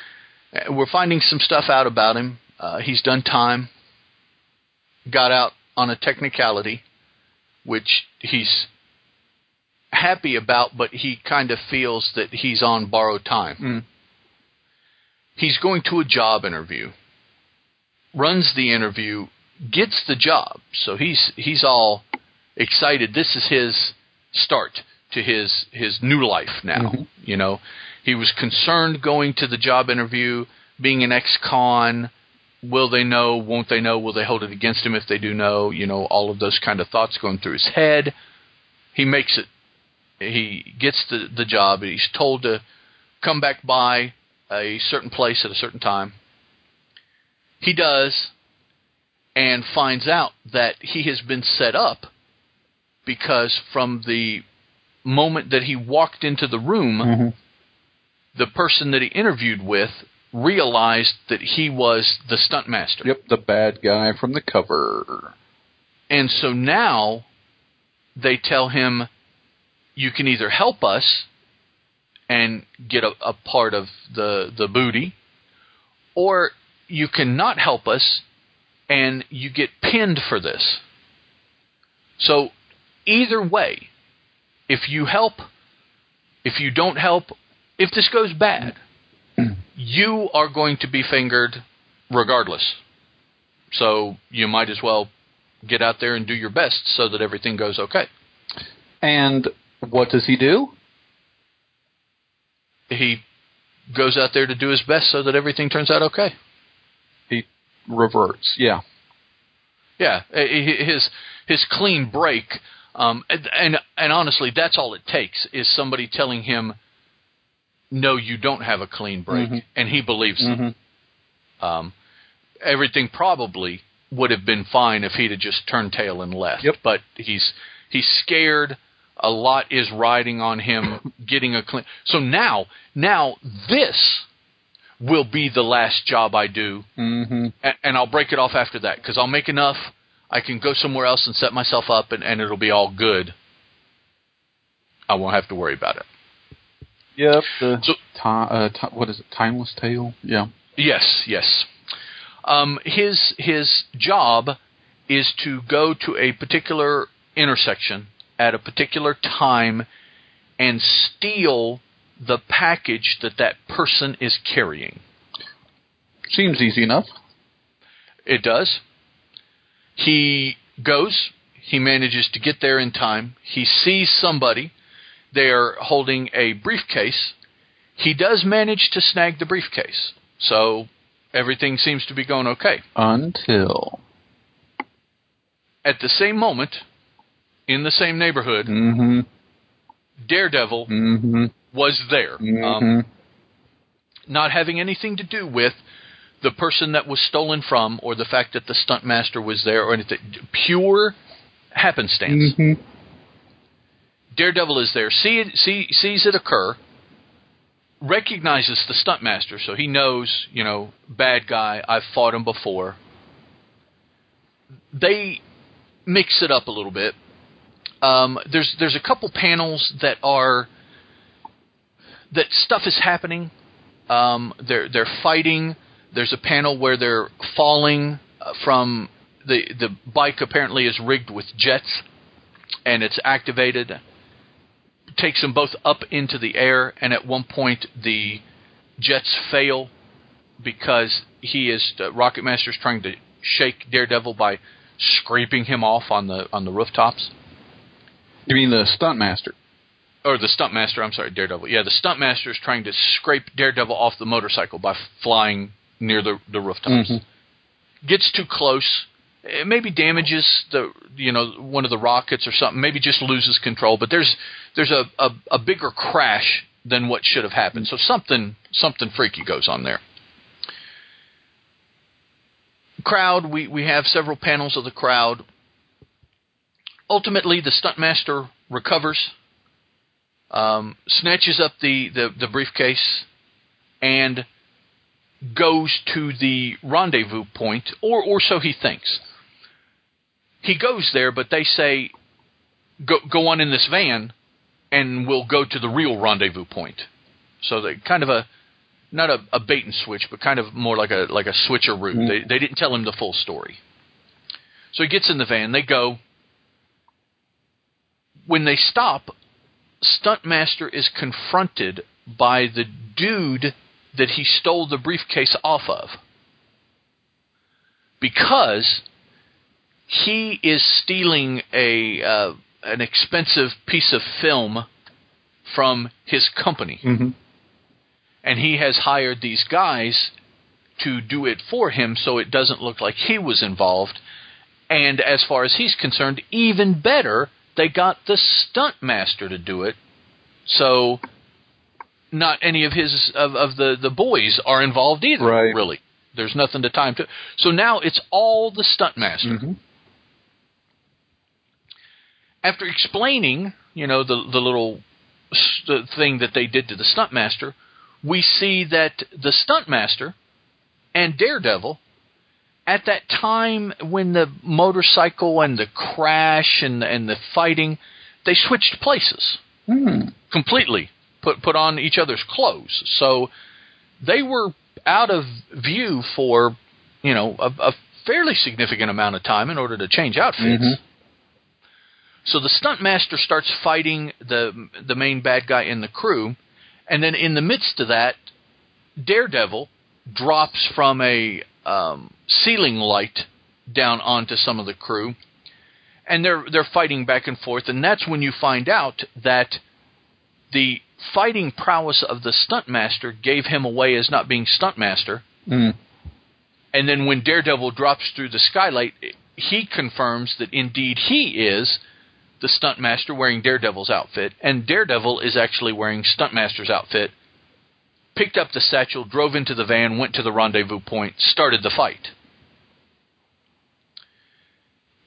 Speaker 1: Uh, We're finding some stuff out about him. Uh, he's done time. Got out on a technicality, which he's happy about, but he kind of feels that he's on borrowed time.
Speaker 2: Mm.
Speaker 1: He's going to a job interview. Runs the interview, gets the job. So he's he's all excited. This is his start to his his new life now.
Speaker 2: Mhm.
Speaker 1: You know, he was concerned going to the job interview, being an ex-con. Will they know? Won't they know? Will they hold it against him if they do know? You know, all of those kind of thoughts going through his head. He makes it. He gets the the job. He's told to come back by a certain place at a certain time. He does, and finds out that he has been set up because from the moment that he walked into the room, mm-hmm. the person that he interviewed with realized that he was the stunt master.
Speaker 2: Yep, the bad guy from the cover.
Speaker 1: And so now they tell him you can either help us and get a, a part of the the booty or you cannot help us and you get pinned for this. So either way, if you help, if you don't help, if this goes bad, you are going to be fingered regardless. So you might as well get out there and do your best so that everything goes okay.
Speaker 2: And what does he do?
Speaker 1: He goes out there to do his best so that everything turns out okay.
Speaker 2: He reverts. Yeah.
Speaker 1: Yeah, eh, eh, his his clean break, um, and, and and honestly, that's all it takes is somebody telling him, "No, you don't have a clean break,"
Speaker 2: Mhm.
Speaker 1: and he believes it.
Speaker 2: Mhm.
Speaker 1: Um, everything probably would have been fine if he'd have just turned tail and left.
Speaker 2: Yep.
Speaker 1: But he's he's scared. A lot is riding on him getting a clean. So now, now this will be the last job I do,
Speaker 2: Mm-hmm.
Speaker 1: and, and I'll break it off after that because I'll make enough. I can go somewhere else and set myself up, and, and it'll be all good. I won't have to worry about it.
Speaker 2: Yep. The
Speaker 1: So-
Speaker 2: uh, what is it? Timeless tale. Yeah.
Speaker 1: Yes, yes. Um, his his job is to go to a particular intersection at a particular time and steal the package that that person is carrying.
Speaker 2: Seems easy enough.
Speaker 1: It does. He goes. He manages to get there in time. He sees somebody. They're holding a briefcase. He does manage to snag the briefcase. So everything seems to be going okay.
Speaker 2: Until.
Speaker 1: At the same moment, in the same neighborhood,
Speaker 2: Mm-hmm.
Speaker 1: Daredevil
Speaker 2: Mm-hmm.
Speaker 1: was there.
Speaker 2: Mm-hmm.
Speaker 1: Um, not having anything to do with the person that was stolen from or the fact that the stuntmaster was there or anything. Pure happenstance.
Speaker 2: mm-hmm.
Speaker 1: Daredevil is there, see see, sees it occur, recognizes the stuntmaster, so he knows, you know, bad guy. I've fought him before. They mix it up a little bit. Um, there's there's a couple panels that are that stuff is happening. Um, they're they're fighting. There's a panel where they're falling uh, from the the bike. Apparently, is rigged with jets, and it's activated. Takes them both up into the air, and at one point the jets fail because he is uh, Rocket Master's trying to shake Daredevil by scraping him off on the on the rooftops.
Speaker 2: You mean the stunt master?
Speaker 1: or the stunt master. I'm sorry, Daredevil. Yeah, the stunt master is trying to scrape Daredevil off the motorcycle by flying near the the rooftops.
Speaker 2: Mhm.
Speaker 1: Gets too close. It maybe damages the you know one of the rockets or something. Maybe just loses control. But there's there's a a, a bigger crash than what should have happened. So something something freaky goes on there. Crowd. We we have several panels of the crowd. Ultimately, the stuntmaster recovers um, snatches up the, the, the briefcase and goes to the rendezvous point, or, or so he thinks. He goes there, but they say, go, go on in this van and we'll go to the real rendezvous point. So they kind of a, not a, a bait and switch, but kind of more like a, like a switcheroo.
Speaker 2: Mhm.
Speaker 1: They, they didn't tell him the full story. So he gets in the van, they go. When they stop, Stuntmaster is confronted by the dude that he stole the briefcase off of. Because he is stealing a uh, an expensive piece of film from his company
Speaker 2: Mm-hmm.
Speaker 1: and he has hired these guys to do it for him so it doesn't look like he was involved. And as far as he's concerned, even better, they got the stunt master to do it. So not any of his of, of the, the boys are involved either,
Speaker 2: Right.
Speaker 1: really. There's nothing to time to so now it's all the stunt master
Speaker 2: Mm-hmm.
Speaker 1: after explaining, you know, the the little s- the thing that they did to the stunt master, we see that the stunt master and Daredevil, at that time when the motorcycle and the crash and and the fighting, they switched places
Speaker 2: Mm.
Speaker 1: completely, put put on each other's clothes, so they were out of view for you know a, a fairly significant amount of time in order to change outfits.
Speaker 2: Mhm.
Speaker 1: So the stunt master starts fighting the the main bad guy in the crew, and then in the midst of that, Daredevil drops from a um, ceiling light down onto some of the crew, and they're they're fighting back and forth, and that's when you find out that the fighting prowess of the stunt master gave him away as not being stunt master,
Speaker 2: Mm.
Speaker 1: and then when Daredevil drops through the skylight, he confirms that indeed he is the stuntmaster wearing Daredevil's outfit, and Daredevil is actually wearing Stuntmaster's outfit. Picked up the satchel, drove into the van, went to the rendezvous point, started the fight.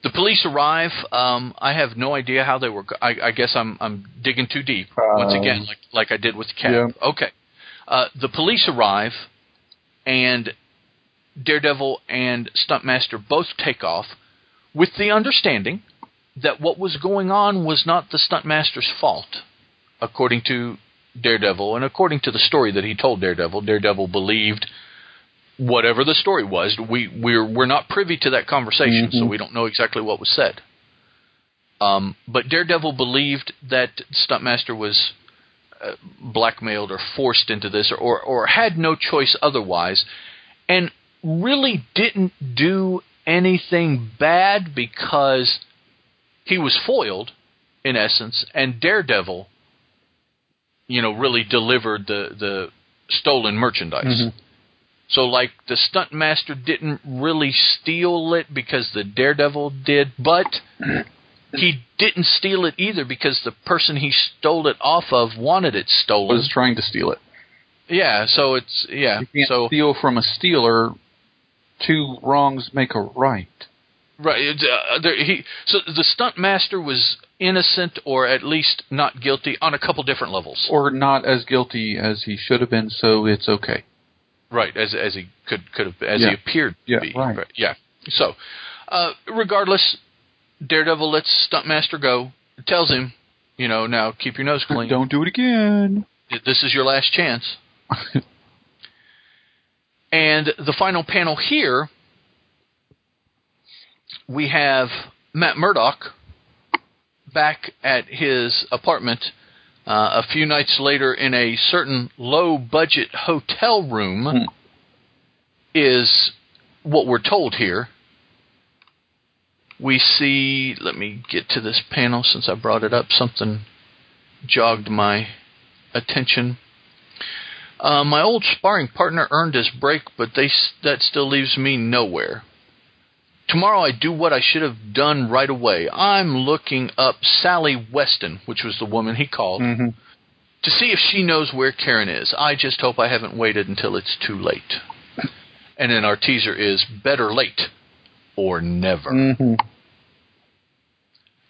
Speaker 1: The police arrive. Um, I have no idea how they were. go- I, I guess I'm I'm digging too deep once
Speaker 2: Um,
Speaker 1: again, like like I did with Cap.
Speaker 2: yeah.
Speaker 1: Okay. Uh, the police arrive, and Daredevil and Stuntmaster both take off, with the understanding that what was going on was not the Stuntmaster's fault, according to Daredevil, and according to the story that he told Daredevil. Daredevil believed whatever the story was. We we're we're not privy to that conversation, so
Speaker 2: Mhm.
Speaker 1: we don't know exactly what was said. Um, but Daredevil believed that Stuntmaster was uh, blackmailed or forced into this, or, or or had no choice otherwise, and really didn't do anything bad because he was foiled, in essence, and Daredevil, you know, really delivered the the stolen merchandise.
Speaker 2: Mhm.
Speaker 1: So, like, the stunt master didn't really steal it because the Daredevil did, but he didn't steal it either because the person he stole it off of wanted it stolen.
Speaker 2: Was trying to steal it.
Speaker 1: yeah, so it's yeah. So
Speaker 2: steal from a stealer. Two wrongs make a right.
Speaker 1: Right. Uh, there, he so the stunt master was innocent or at least not guilty on a couple different levels.
Speaker 2: or not as guilty as he should have been, so it's okay.
Speaker 1: Right, as as he could could have as
Speaker 2: Yeah.
Speaker 1: he appeared to
Speaker 2: Yeah,
Speaker 1: be.
Speaker 2: right.
Speaker 1: Yeah. So, uh, regardless, Daredevil lets Stuntmaster go. Tells him, you know, now keep your nose clean.
Speaker 2: Don't do it again.
Speaker 1: This is your last chance. And the final panel here, we have Matt Murdock back at his apartment uh, a few nights later in a certain low budget hotel room,
Speaker 2: Hmm.
Speaker 1: is what we're told here. We see, let me get to this panel since I brought it up. Something jogged my attention. Uh, my old sparring partner earned his break, but they that still leaves me nowhere. Tomorrow I do what I should have done right away. I'm looking up Sally Weston, which was the woman he called,
Speaker 2: Mm-hmm.
Speaker 1: to see if she knows where Karen is. I just hope I haven't waited until it's too late. And then our teaser is better late or never,
Speaker 2: Mm-hmm.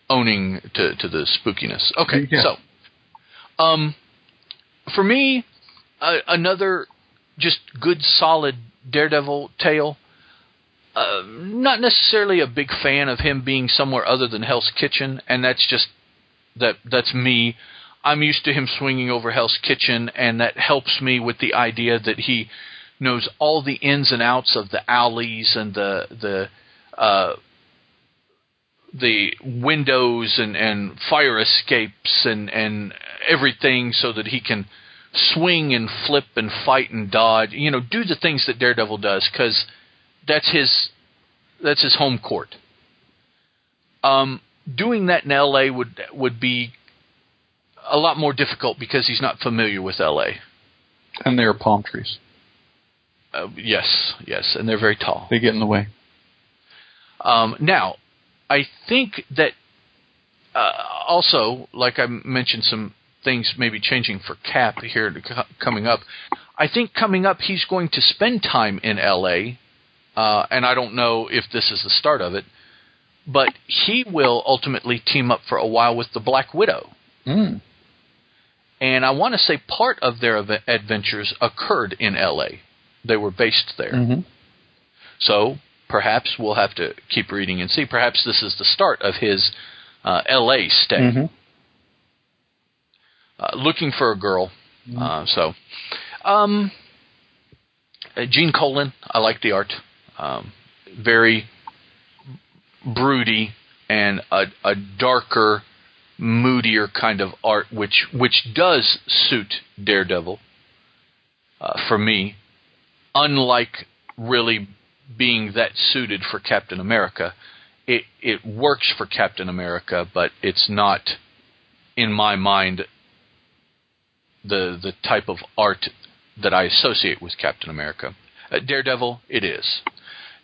Speaker 1: owning to to the spookiness. Okay,
Speaker 2: Yeah.
Speaker 1: so um, for me, uh, another just good solid Daredevil tale. Uh, not necessarily a big fan of him being somewhere other than Hell's Kitchen, and that's just that that's me. I'm used to him swinging over Hell's Kitchen, and that helps me with the idea that he knows all the ins and outs of the alleys and the the uh, the windows and, and fire escapes and, and everything so that he can swing and flip and fight and dodge. You know, do the things that Daredevil does because that's his that's his home court. Um, doing that in L.A. would would be a lot more difficult because he's not familiar with L.A.
Speaker 2: And there are palm trees.
Speaker 1: Uh, yes, yes, and they're very tall.
Speaker 2: They get in the way.
Speaker 1: Um, now, I think that uh, also, like I mentioned, some things maybe changing for Cap here co- coming up. I think coming up, he's going to spend time in L.A. Uh, and I don't know if this is the start of it, but he will ultimately team up for a while with the Black Widow.
Speaker 2: Mm.
Speaker 1: And I want to say part of their av- adventures occurred in L.A. They were based there.
Speaker 2: Mm-hmm.
Speaker 1: So perhaps we'll have to keep reading and see. Perhaps this is the start of his uh, L.A. stay,
Speaker 2: Mm-hmm.
Speaker 1: uh, looking for a girl. Uh, so, um, uh, Gene Colan, I like the art. Um, very broody and a, a darker, moodier kind of art, which which does suit Daredevil uh, for me. Unlike really being that suited for Captain America, it it works for Captain America, but it's not, in my mind, the the type of art that I associate with Captain America. Uh, Daredevil, it is.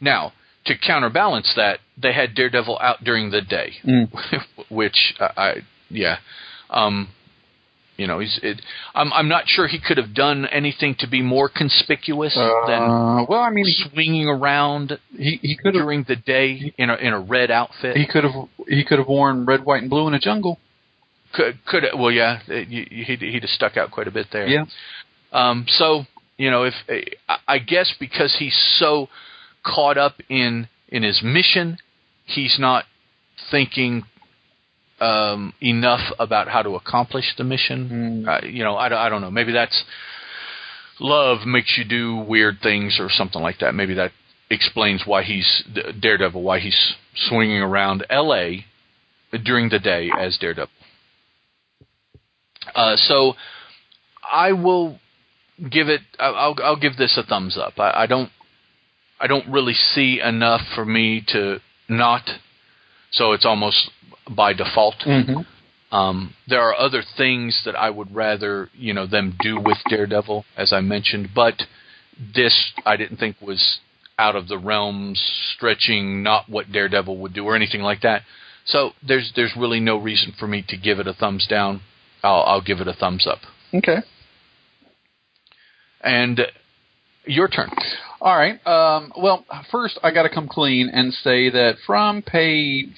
Speaker 1: Now, to counterbalance that, they had Daredevil out during the day,
Speaker 2: Mm.
Speaker 1: which uh, I yeah, um, you know, he's. It, I'm I'm not sure he could have done anything to be more conspicuous than
Speaker 2: Uh, well, I mean,
Speaker 1: swinging around
Speaker 2: he, he could have
Speaker 1: during the day in a in a red outfit.
Speaker 2: he could have he could have worn red, white, and blue in a jungle.
Speaker 1: could could well yeah it- you- you- he'd he'd have stuck out quite a bit there.
Speaker 2: Yeah.
Speaker 1: Um, so you know, if I- I guess because he's so caught up in in his mission, he's not thinking um, enough about how to accomplish the mission.
Speaker 2: Mm.
Speaker 1: Uh, you know, I, don't- I don't know. Maybe that's love makes you do weird things or something like that. Maybe that explains why he's Daredevil, why he's swinging around L.A. during the day as Daredevil. Uh, so I will give it. I'll, I'll give this a thumbs up. I, I don't. I don't really see enough for me to not. So it's almost by default.
Speaker 2: Mm-hmm.
Speaker 1: Um, there are other things that I would rather you know them do with Daredevil, as I mentioned, but this I didn't think was out of the realms, stretching not what Daredevil would do or anything like that. So there's there's really no reason for me to give it a thumbs down. I'll, I'll give it a thumbs up.
Speaker 2: Okay.
Speaker 1: And your turn.
Speaker 2: All right. Um, well, first I got to come clean and say that from page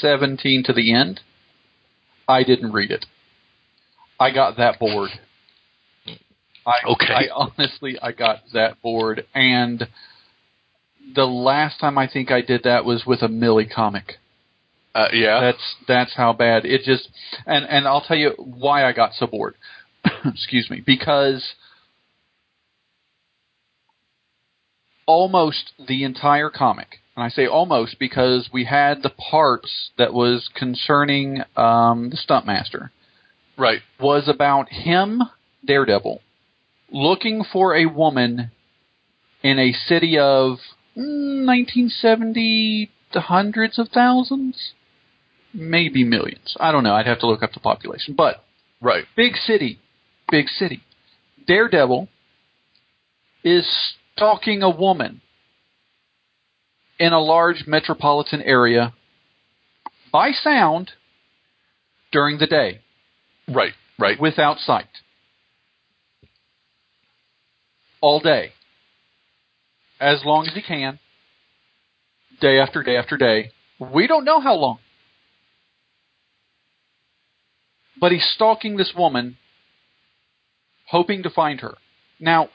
Speaker 2: 17 to the end, I didn't read it. I got that bored. I,
Speaker 1: Okay.
Speaker 2: I honestly, I got that bored, and the last time I think I did that was with a Millie comic.
Speaker 1: Uh, yeah.
Speaker 2: That's that's how bad it just. And and I'll tell you why I got so bored. Excuse me, because almost the entire comic, and I say almost because we had the parts that was concerning um, the stuntmaster
Speaker 1: right.
Speaker 2: was about him, Daredevil, looking for a woman in a city of mm, 1970 to hundreds of thousands, maybe millions. I don't know. I'd have to look up the population, but
Speaker 1: Right.
Speaker 2: big city, big city. Daredevil is stalking a woman in a large metropolitan area by sound during the day
Speaker 1: Right. Right.
Speaker 2: without sight. All day. As long as he can. Day after day after day. We don't know how long. But he's stalking this woman, hoping to find her. Now,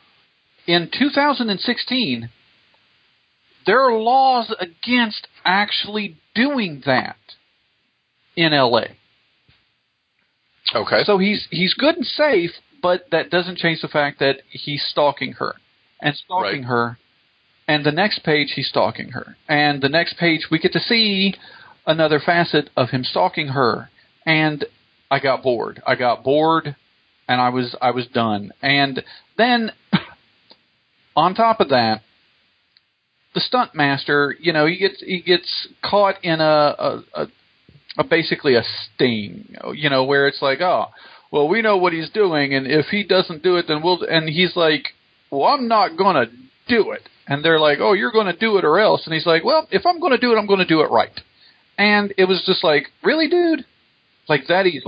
Speaker 2: in 2016, there are laws against actually doing that in LA.
Speaker 1: Okay.
Speaker 2: So he's he's good and safe, but that doesn't change the fact that he's stalking her and stalking
Speaker 1: Right.
Speaker 2: her. And the next page he's stalking her. And the next page we get to see another facet of him stalking her. And I got bored. I got bored and I was I was done. And then on top of that, the stunt master, you know, he gets he gets caught in a, a, a a basically a sting, you know, where it's like, oh, well, we know what he's doing, and if he doesn't do it, then we'll. And he's like, well, I'm not gonna do it, and they're like, oh, you're gonna do it or else, and he's like, well, if I'm gonna do it, I'm gonna do it right. And it was just like, really, dude, like that easy.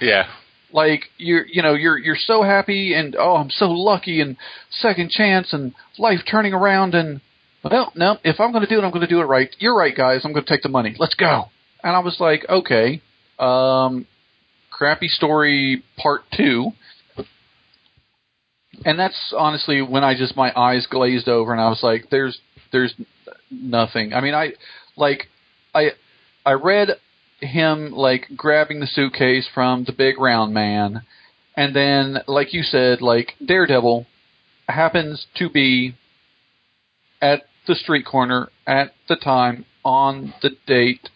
Speaker 1: yeah.
Speaker 2: Like you're, you know, you're you're so happy, and oh, I'm so lucky, and second chance, and life turning around, and well, no, if I'm going to do it, I'm going to do it right. You're right, guys. I'm going to take the money. Let's go. And I was like, okay, um, crappy story part two. And that's honestly when I just my eyes glazed over, and I was like, there's there's nothing. I mean, I like I I read him like grabbing the suitcase from the big round man, and then like you said, like Daredevil happens to be at the street corner at the time on the date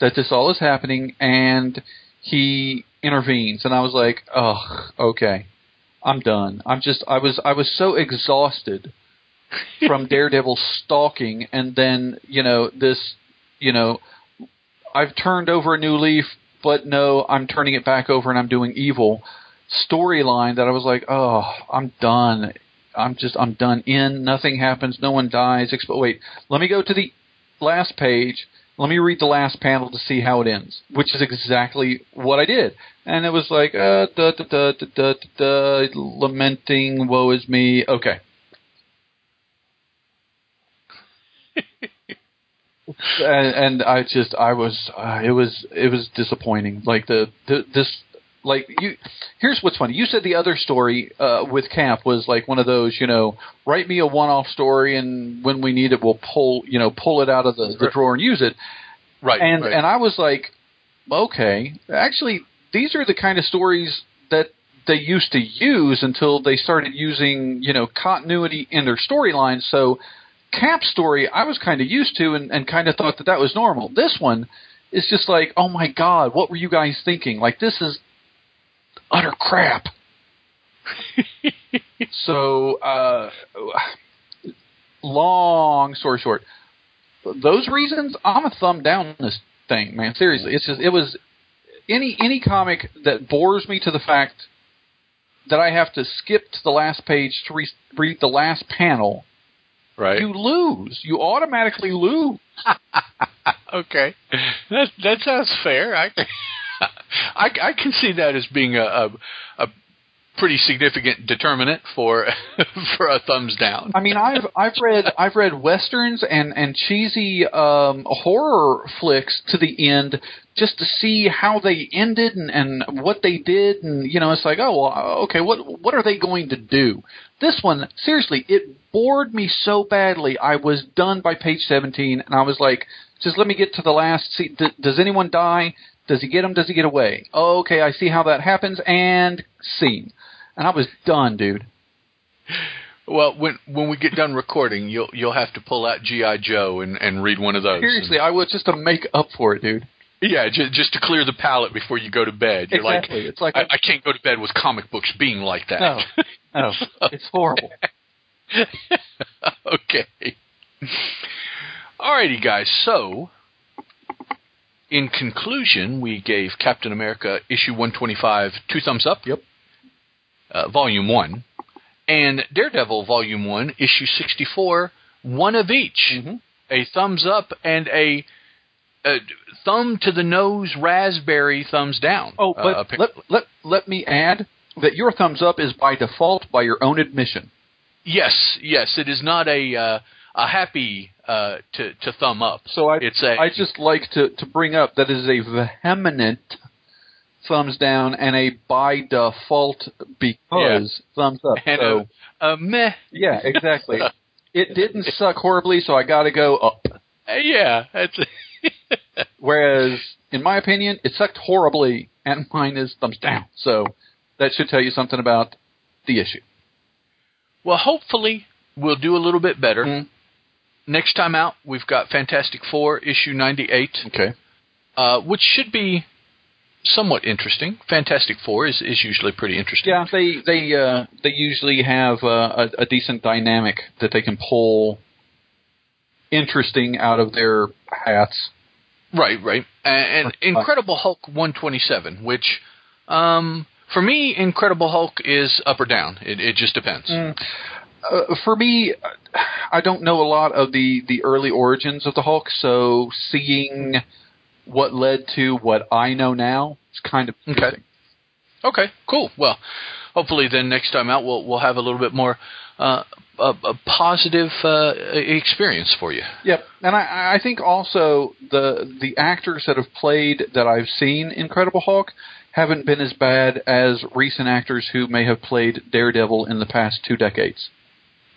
Speaker 2: that this all is happening, and he intervenes, and I was like, oh, okay, I'm done. I'm just I was I was so exhausted from Daredevil stalking, and then you know this, you know, I've turned over a new leaf, but no, I'm turning it back over, and I'm doing evil storyline that I was like, oh, I'm done. I'm just I'm done in. Nothing happens. No one dies. Expo- wait, let me go to the last page. Let me read the last panel to see how it ends, which is exactly what I did. And it was like, uh, da, da, da, da, da, lamenting, woe is me. Okay. and, and I just, I was, uh, it was, it was disappointing. Like the, the this, like you. Here's what's funny. You said the other story uh, with Cap was like one of those, you know, write me a one-off story, and when we need it, we'll pull, you know, pull it out of the, the drawer and use it.
Speaker 1: Right.
Speaker 2: And
Speaker 1: right.
Speaker 2: and I was like, okay, actually, these are the kind of stories that they used to use until they started using, you know, continuity in their storylines. So, Cap's story, I was kind of used to and, and kind of thought that that was normal. This one is just like, oh my god, what were you guys thinking? Like this is utter crap. so, uh, long story short, those reasons, I'm a thumb down this thing, man. Seriously, it's just it was any any comic that bores me to the fact that I have to skip to the last page to re- read the last panel.
Speaker 1: Right.
Speaker 2: You lose. You automatically lose.
Speaker 1: okay, that that sounds fair. I, I I can see that as being a a, a pretty significant determinant for for a thumbs down.
Speaker 2: I mean, I've I've read I've read westerns and and cheesy um, horror flicks to the end just to see how they ended and and what they did, and you know, it's like, oh, well, okay, what what are they going to do? This one, seriously, it bored me so badly. I was done by page seventeen, and I was like, just let me get to the last. See, d- does anyone die? Does he get him? Does he get away? Oh, okay, I see how that happens. And scene. And I was done, dude.
Speaker 1: Well, when when we get done recording, you'll you'll have to pull out GI Joe and and read one of those.
Speaker 2: Seriously, I was just to make up for it, dude.
Speaker 1: Yeah, just, just to clear the palate before you go to bed. You're
Speaker 2: exactly.
Speaker 1: like,
Speaker 2: it's like
Speaker 1: I, I can't go to bed with comic books being like that.
Speaker 2: No, no, it's horrible.
Speaker 1: okay. Alrighty, guys. So, in conclusion, we gave Captain America issue 125 two thumbs up.
Speaker 2: Yep.
Speaker 1: Uh, volume one, and Daredevil volume one, issue 64, one of each.
Speaker 2: Mm-hmm.
Speaker 1: A thumbs up and a, a thumb to the nose, raspberry thumbs down.
Speaker 2: Oh,
Speaker 1: uh,
Speaker 2: but
Speaker 1: appa-
Speaker 2: let let let me add that your thumbs up is by default by your own admission.
Speaker 1: yes, yes, it is not a uh, a happy uh, to to thumb up.
Speaker 2: So I
Speaker 1: it's a
Speaker 2: I just like to to bring up that is a vehement thumbs down and a by default because thumbs up.
Speaker 1: and
Speaker 2: so
Speaker 1: a, a meh.
Speaker 2: yeah, exactly. it didn't suck horribly, so I got to go up.
Speaker 1: Uh, yeah, that's
Speaker 2: Whereas, in my opinion, it sucked horribly, and mine is thumbs down. So that should tell you something about the issue.
Speaker 1: well. Hopefully, we'll do a little bit better.
Speaker 2: Mm.
Speaker 1: Next time out, we've got Fantastic Four issue ninety eight,
Speaker 2: Okay.
Speaker 1: uh, which should be somewhat interesting. Fantastic Four is, is usually pretty interesting.
Speaker 2: Yeah, they they uh, they usually have uh, a, a decent dynamic that they can pull interesting out of their hats.
Speaker 1: Right, right. And, and Incredible Hulk 127, which, um, for me, Incredible Hulk is up or down. It, it just depends.
Speaker 2: Uh, for me, I don't know a lot of the the early origins of the Hulk, so seeing what led to what I know now is kind of interesting.
Speaker 1: Okay, cool. Well, hopefully then next time out we'll we'll have a little bit more uh, a, a positive uh, experience for you.
Speaker 2: Yep, and I, I think also the the actors that have played that I've seen Incredible Hulk haven't been as bad as recent actors who may have played Daredevil in the past two decades.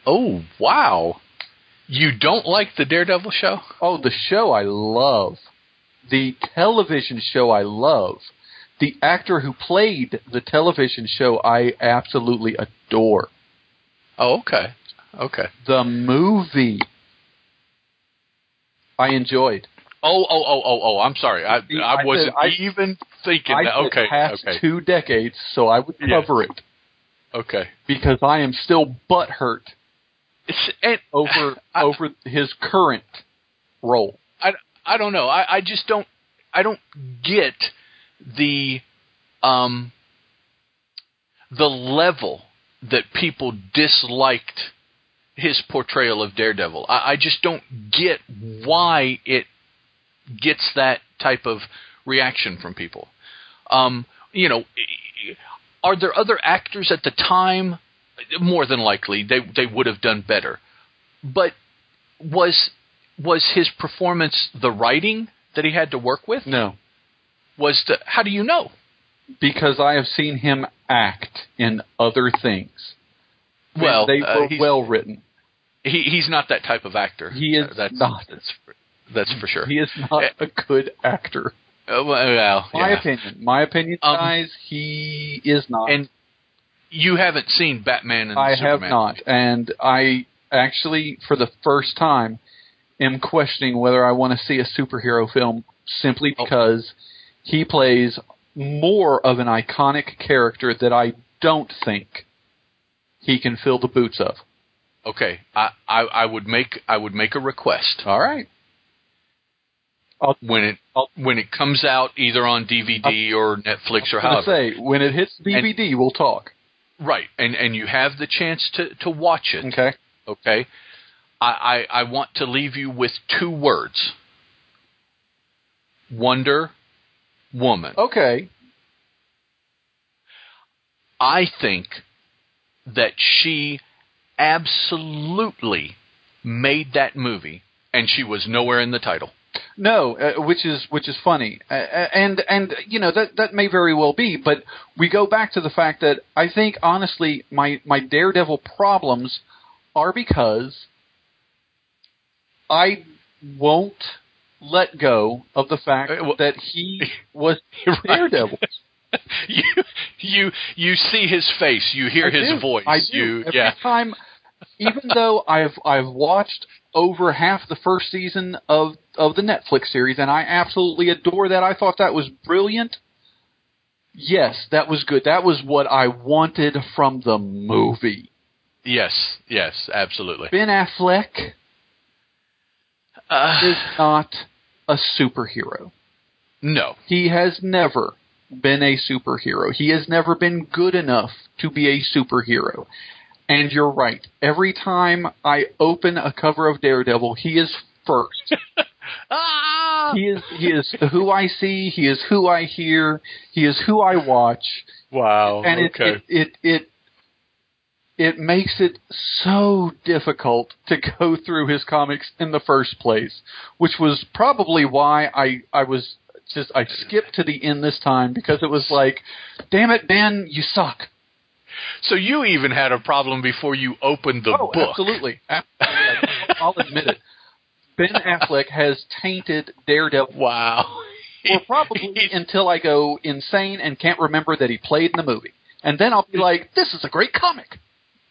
Speaker 1: Oh wow! You don't like the Daredevil show?
Speaker 2: Oh, the show I love. The television show I love. The actor who played the television show I absolutely adore.
Speaker 1: Oh, okay, okay.
Speaker 2: The movie I enjoyed.
Speaker 1: Oh, oh, oh, oh, oh! I'm sorry. I
Speaker 2: See,
Speaker 1: I
Speaker 2: I
Speaker 1: wasn't
Speaker 2: said-
Speaker 1: even thinking.
Speaker 2: I
Speaker 1: that. Okay,
Speaker 2: past
Speaker 1: okay,
Speaker 2: two decades, so I would cover it
Speaker 1: okay.
Speaker 2: because I am still butthurt
Speaker 1: and,
Speaker 2: over
Speaker 1: I,
Speaker 2: over his current role.
Speaker 1: I, I don't know. I, I just don't. I don't get the um the level that people disliked his portrayal of Daredevil. I, I just don't get why it gets that type of reaction from people. Um, you know, are there other actors at the time? More than likely, they they would have done better. But was was his performance the writing that he had to work with?
Speaker 2: No,
Speaker 1: Was the how do you know?
Speaker 2: because I have seen him act in other things.
Speaker 1: Well,
Speaker 2: they
Speaker 1: uh,
Speaker 2: were
Speaker 1: he's-
Speaker 2: well written.
Speaker 1: He he's not that type of actor.
Speaker 2: He is
Speaker 1: Uh, that's,
Speaker 2: not.
Speaker 1: That's for, that's for sure.
Speaker 2: He is not a good actor.
Speaker 1: Uh, well,
Speaker 2: My
Speaker 1: yeah.
Speaker 2: opinion. My opinion,
Speaker 1: Um,
Speaker 2: guys. He is not.
Speaker 1: And you haven't seen Batman and Superman.
Speaker 2: I
Speaker 1: Superman.
Speaker 2: have not, and I actually, for the first time, am questioning whether I want to see a superhero film simply
Speaker 1: Oh.
Speaker 2: because he plays more of an iconic character that I don't think he can fill the boots of.
Speaker 1: Okay, I, I I would make I would make a request
Speaker 2: All right.
Speaker 1: when it
Speaker 2: I'll-
Speaker 1: when it comes out either on DVD or Netflix or
Speaker 2: I was
Speaker 1: however.
Speaker 2: gonna say when it hits DVD, we'll talk.
Speaker 1: Right, and and you have the chance to to watch it.
Speaker 2: Okay.
Speaker 1: Okay, I I, I want to leave you with two words: Wonder Woman.
Speaker 2: Okay.
Speaker 1: I think that she absolutely made that movie, and she was nowhere in the title.
Speaker 2: No, uh, which is which is funny, uh, and and you know that that may very well be, but we go back to the fact that I think honestly my my Daredevil problems are because I won't let go of the fact
Speaker 1: Uh,
Speaker 2: that he was. Daredevil.
Speaker 1: you you you see his face, you hear
Speaker 2: I
Speaker 1: his
Speaker 2: do.
Speaker 1: voice.
Speaker 2: I do.
Speaker 1: You
Speaker 2: Every
Speaker 1: yeah.
Speaker 2: time, even though I've I've watched over half the first season of of the Netflix series, and I absolutely adore that. I thought that was brilliant. Yes, that was good. That was what I wanted from the movie.
Speaker 1: Yes, yes, absolutely.
Speaker 2: Ben Affleck
Speaker 1: Uh,
Speaker 2: is not a superhero.
Speaker 1: no.
Speaker 2: He has never been a superhero. He has never been good enough to be a superhero. And you're right. Every time I open a cover of Daredevil, he is first.
Speaker 1: Ah!
Speaker 2: He is he is who I see, he is who I hear, he is who I watch.
Speaker 1: Wow.
Speaker 2: And it,
Speaker 1: okay.
Speaker 2: it it it it makes it so difficult to go through his comics in the first place, which was probably why I I was just I skipped to the end this time because it was like, damn it, Ben, you suck.
Speaker 1: so you even had a problem before you opened the
Speaker 2: oh,
Speaker 1: book.
Speaker 2: absolutely, absolutely. I'll admit it. Ben Affleck has tainted Daredevil
Speaker 1: Wow.
Speaker 2: for probably until I go insane and can't remember that he played in the movie, and then I'll be like, this is a great comic.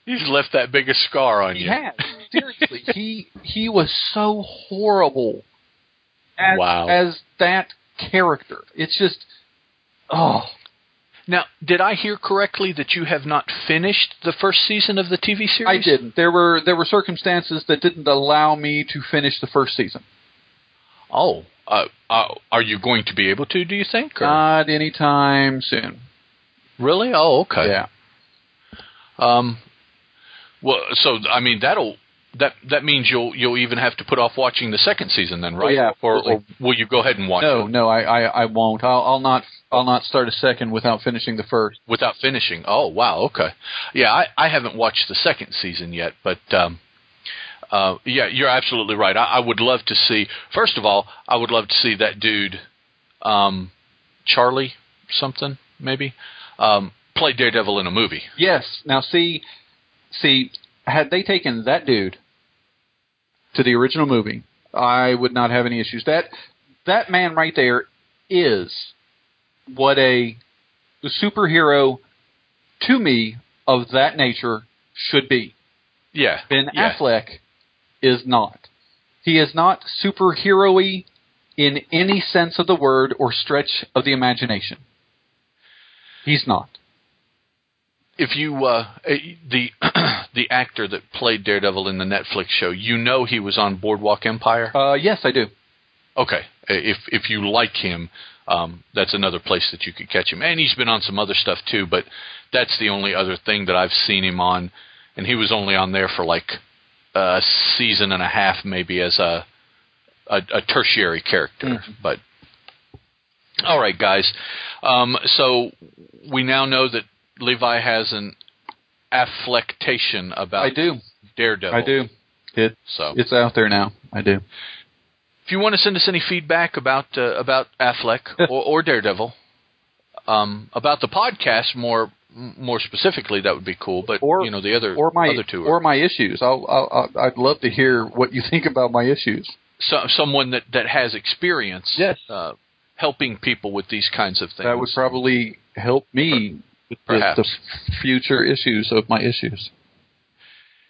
Speaker 1: He's left that biggest scar on
Speaker 2: He
Speaker 1: you.
Speaker 2: has seriously. he he was so horrible as
Speaker 1: Wow.
Speaker 2: as that character. It's just oh
Speaker 1: Now, did I hear correctly that you have not finished the first season of the TV series?
Speaker 2: I didn't. There were there were circumstances that didn't allow me to finish the first season.
Speaker 1: Oh, uh, uh, are you going to be able to? Do you think? or-
Speaker 2: Not anytime soon.
Speaker 1: really? Oh, okay.
Speaker 2: Yeah.
Speaker 1: Um. Well, so I mean that'll that that means you'll you'll even have to put off watching the second season then, right?
Speaker 2: yeah,
Speaker 1: Or, or will you go ahead and watch
Speaker 2: No,
Speaker 1: it
Speaker 2: no, I, I, I won't. I'll, I'll not I'll not start a second without finishing the first.
Speaker 1: without finishing? Oh, wow. Okay. Yeah, I I haven't watched the second season yet, but um. Uh, yeah, you're absolutely right. I, I would love to see. First of all, I would love to see that dude, um, Charlie something maybe, um, play Daredevil in a movie.
Speaker 2: Yes. Now see see had they taken that dude to the original movie, I would not have any issues. That that man right there is what a superhero to me of that nature should be.
Speaker 1: Yeah.
Speaker 2: Ben
Speaker 1: yeah.
Speaker 2: Affleck is not. He is not superhero-y in any sense of the word or stretch of the imagination. He's not.
Speaker 1: if you uh, eh, the the actor that played Daredevil in the Netflix show, you know he was on Boardwalk Empire.
Speaker 2: Uh, yes, I do.
Speaker 1: Okay, if if you like him, um, that's another place that you could catch him. And he's been on some other stuff too, but that's the only other thing that I've seen him on. And he was only on there for like a season and a half, maybe as a a, a tertiary character. But all right, guys. Um, so we now know that Levi has an afflectation about
Speaker 2: I do.
Speaker 1: Daredevil.
Speaker 2: I do. It
Speaker 1: So
Speaker 2: it's out there now. I do.
Speaker 1: if you want to send us any feedback about uh, about Affleck or, or Daredevil, um, about the podcast more more specifically, that would be cool. But
Speaker 2: Or-
Speaker 1: you know the other
Speaker 2: Or my
Speaker 1: other two,
Speaker 2: or
Speaker 1: are,
Speaker 2: my issues. I'll, I'll I'd love to hear what you think about my issues.
Speaker 1: so, someone that that has experience,
Speaker 2: Yes.
Speaker 1: uh, helping people with these kinds of things.
Speaker 2: That would probably help me
Speaker 1: Perhaps.
Speaker 2: the future issues of my issues.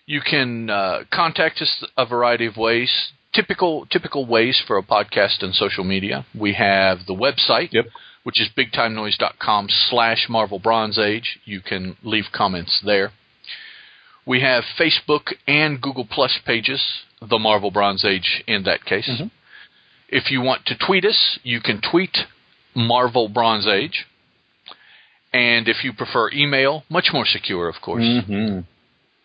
Speaker 1: You can uh, contact us a variety of ways. Typical typical ways for a podcast and social media. We have the website,
Speaker 2: Yep.
Speaker 1: which is bigtimenoise.com slash Marvel Bronze Age. You can leave comments there. We have Facebook and Google Plus pages, the Marvel Bronze Age in that case.
Speaker 2: Mhm.
Speaker 1: If you want to tweet us, you can tweet Marvel Bronze Age. And if you prefer email, much more secure, of course,
Speaker 2: Mm-hmm.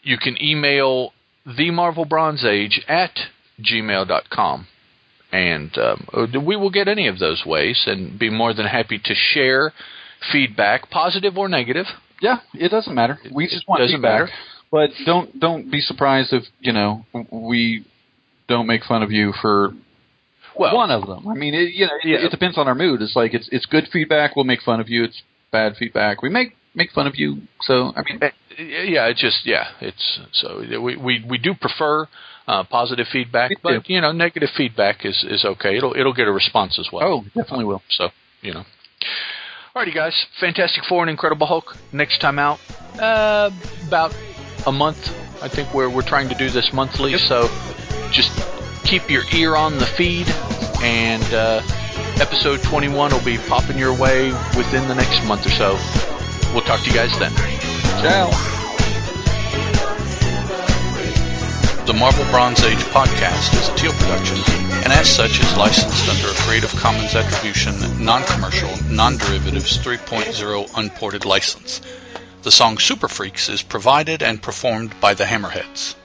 Speaker 1: you can email the Marvel Bronze Age at gmail.com. And um, uh, we will get any of those ways and be more than happy to share feedback, positive or negative,
Speaker 2: Yeah, it doesn't matter. We just want
Speaker 1: doesn't
Speaker 2: feedback.
Speaker 1: matter.
Speaker 2: But don't don't be surprised if you know we don't make fun of you for
Speaker 1: Well,
Speaker 2: one of them. I mean, it, you know, it,
Speaker 1: Yeah.
Speaker 2: it depends on our mood. It's like it's it's good feedback, we'll make fun of you. It's bad feedback, we make make fun of you. So I mean,
Speaker 1: yeah, it just yeah, it's so we we we do prefer uh, positive feedback, but you know, negative feedback is is okay. It'll it'll get a response as well.
Speaker 2: oh, definitely will.
Speaker 1: So, you know. Alrighty, guys. Fantastic Four and Incredible Hulk. Next time out, uh, about a month. I think we're, we're trying to do this monthly. So just keep your ear on the feed. And uh, episode 21 will be popping your way within the next month or so. We'll talk to you guys then.
Speaker 2: Ciao.
Speaker 1: The Marvel Bronze Age podcast is a Teal production, and as such is licensed under a Creative Commons Attribution, Non-Commercial, Non-Derivatives 3.0 Unported license. The song Super Freaks is provided and performed by the Hammerheads.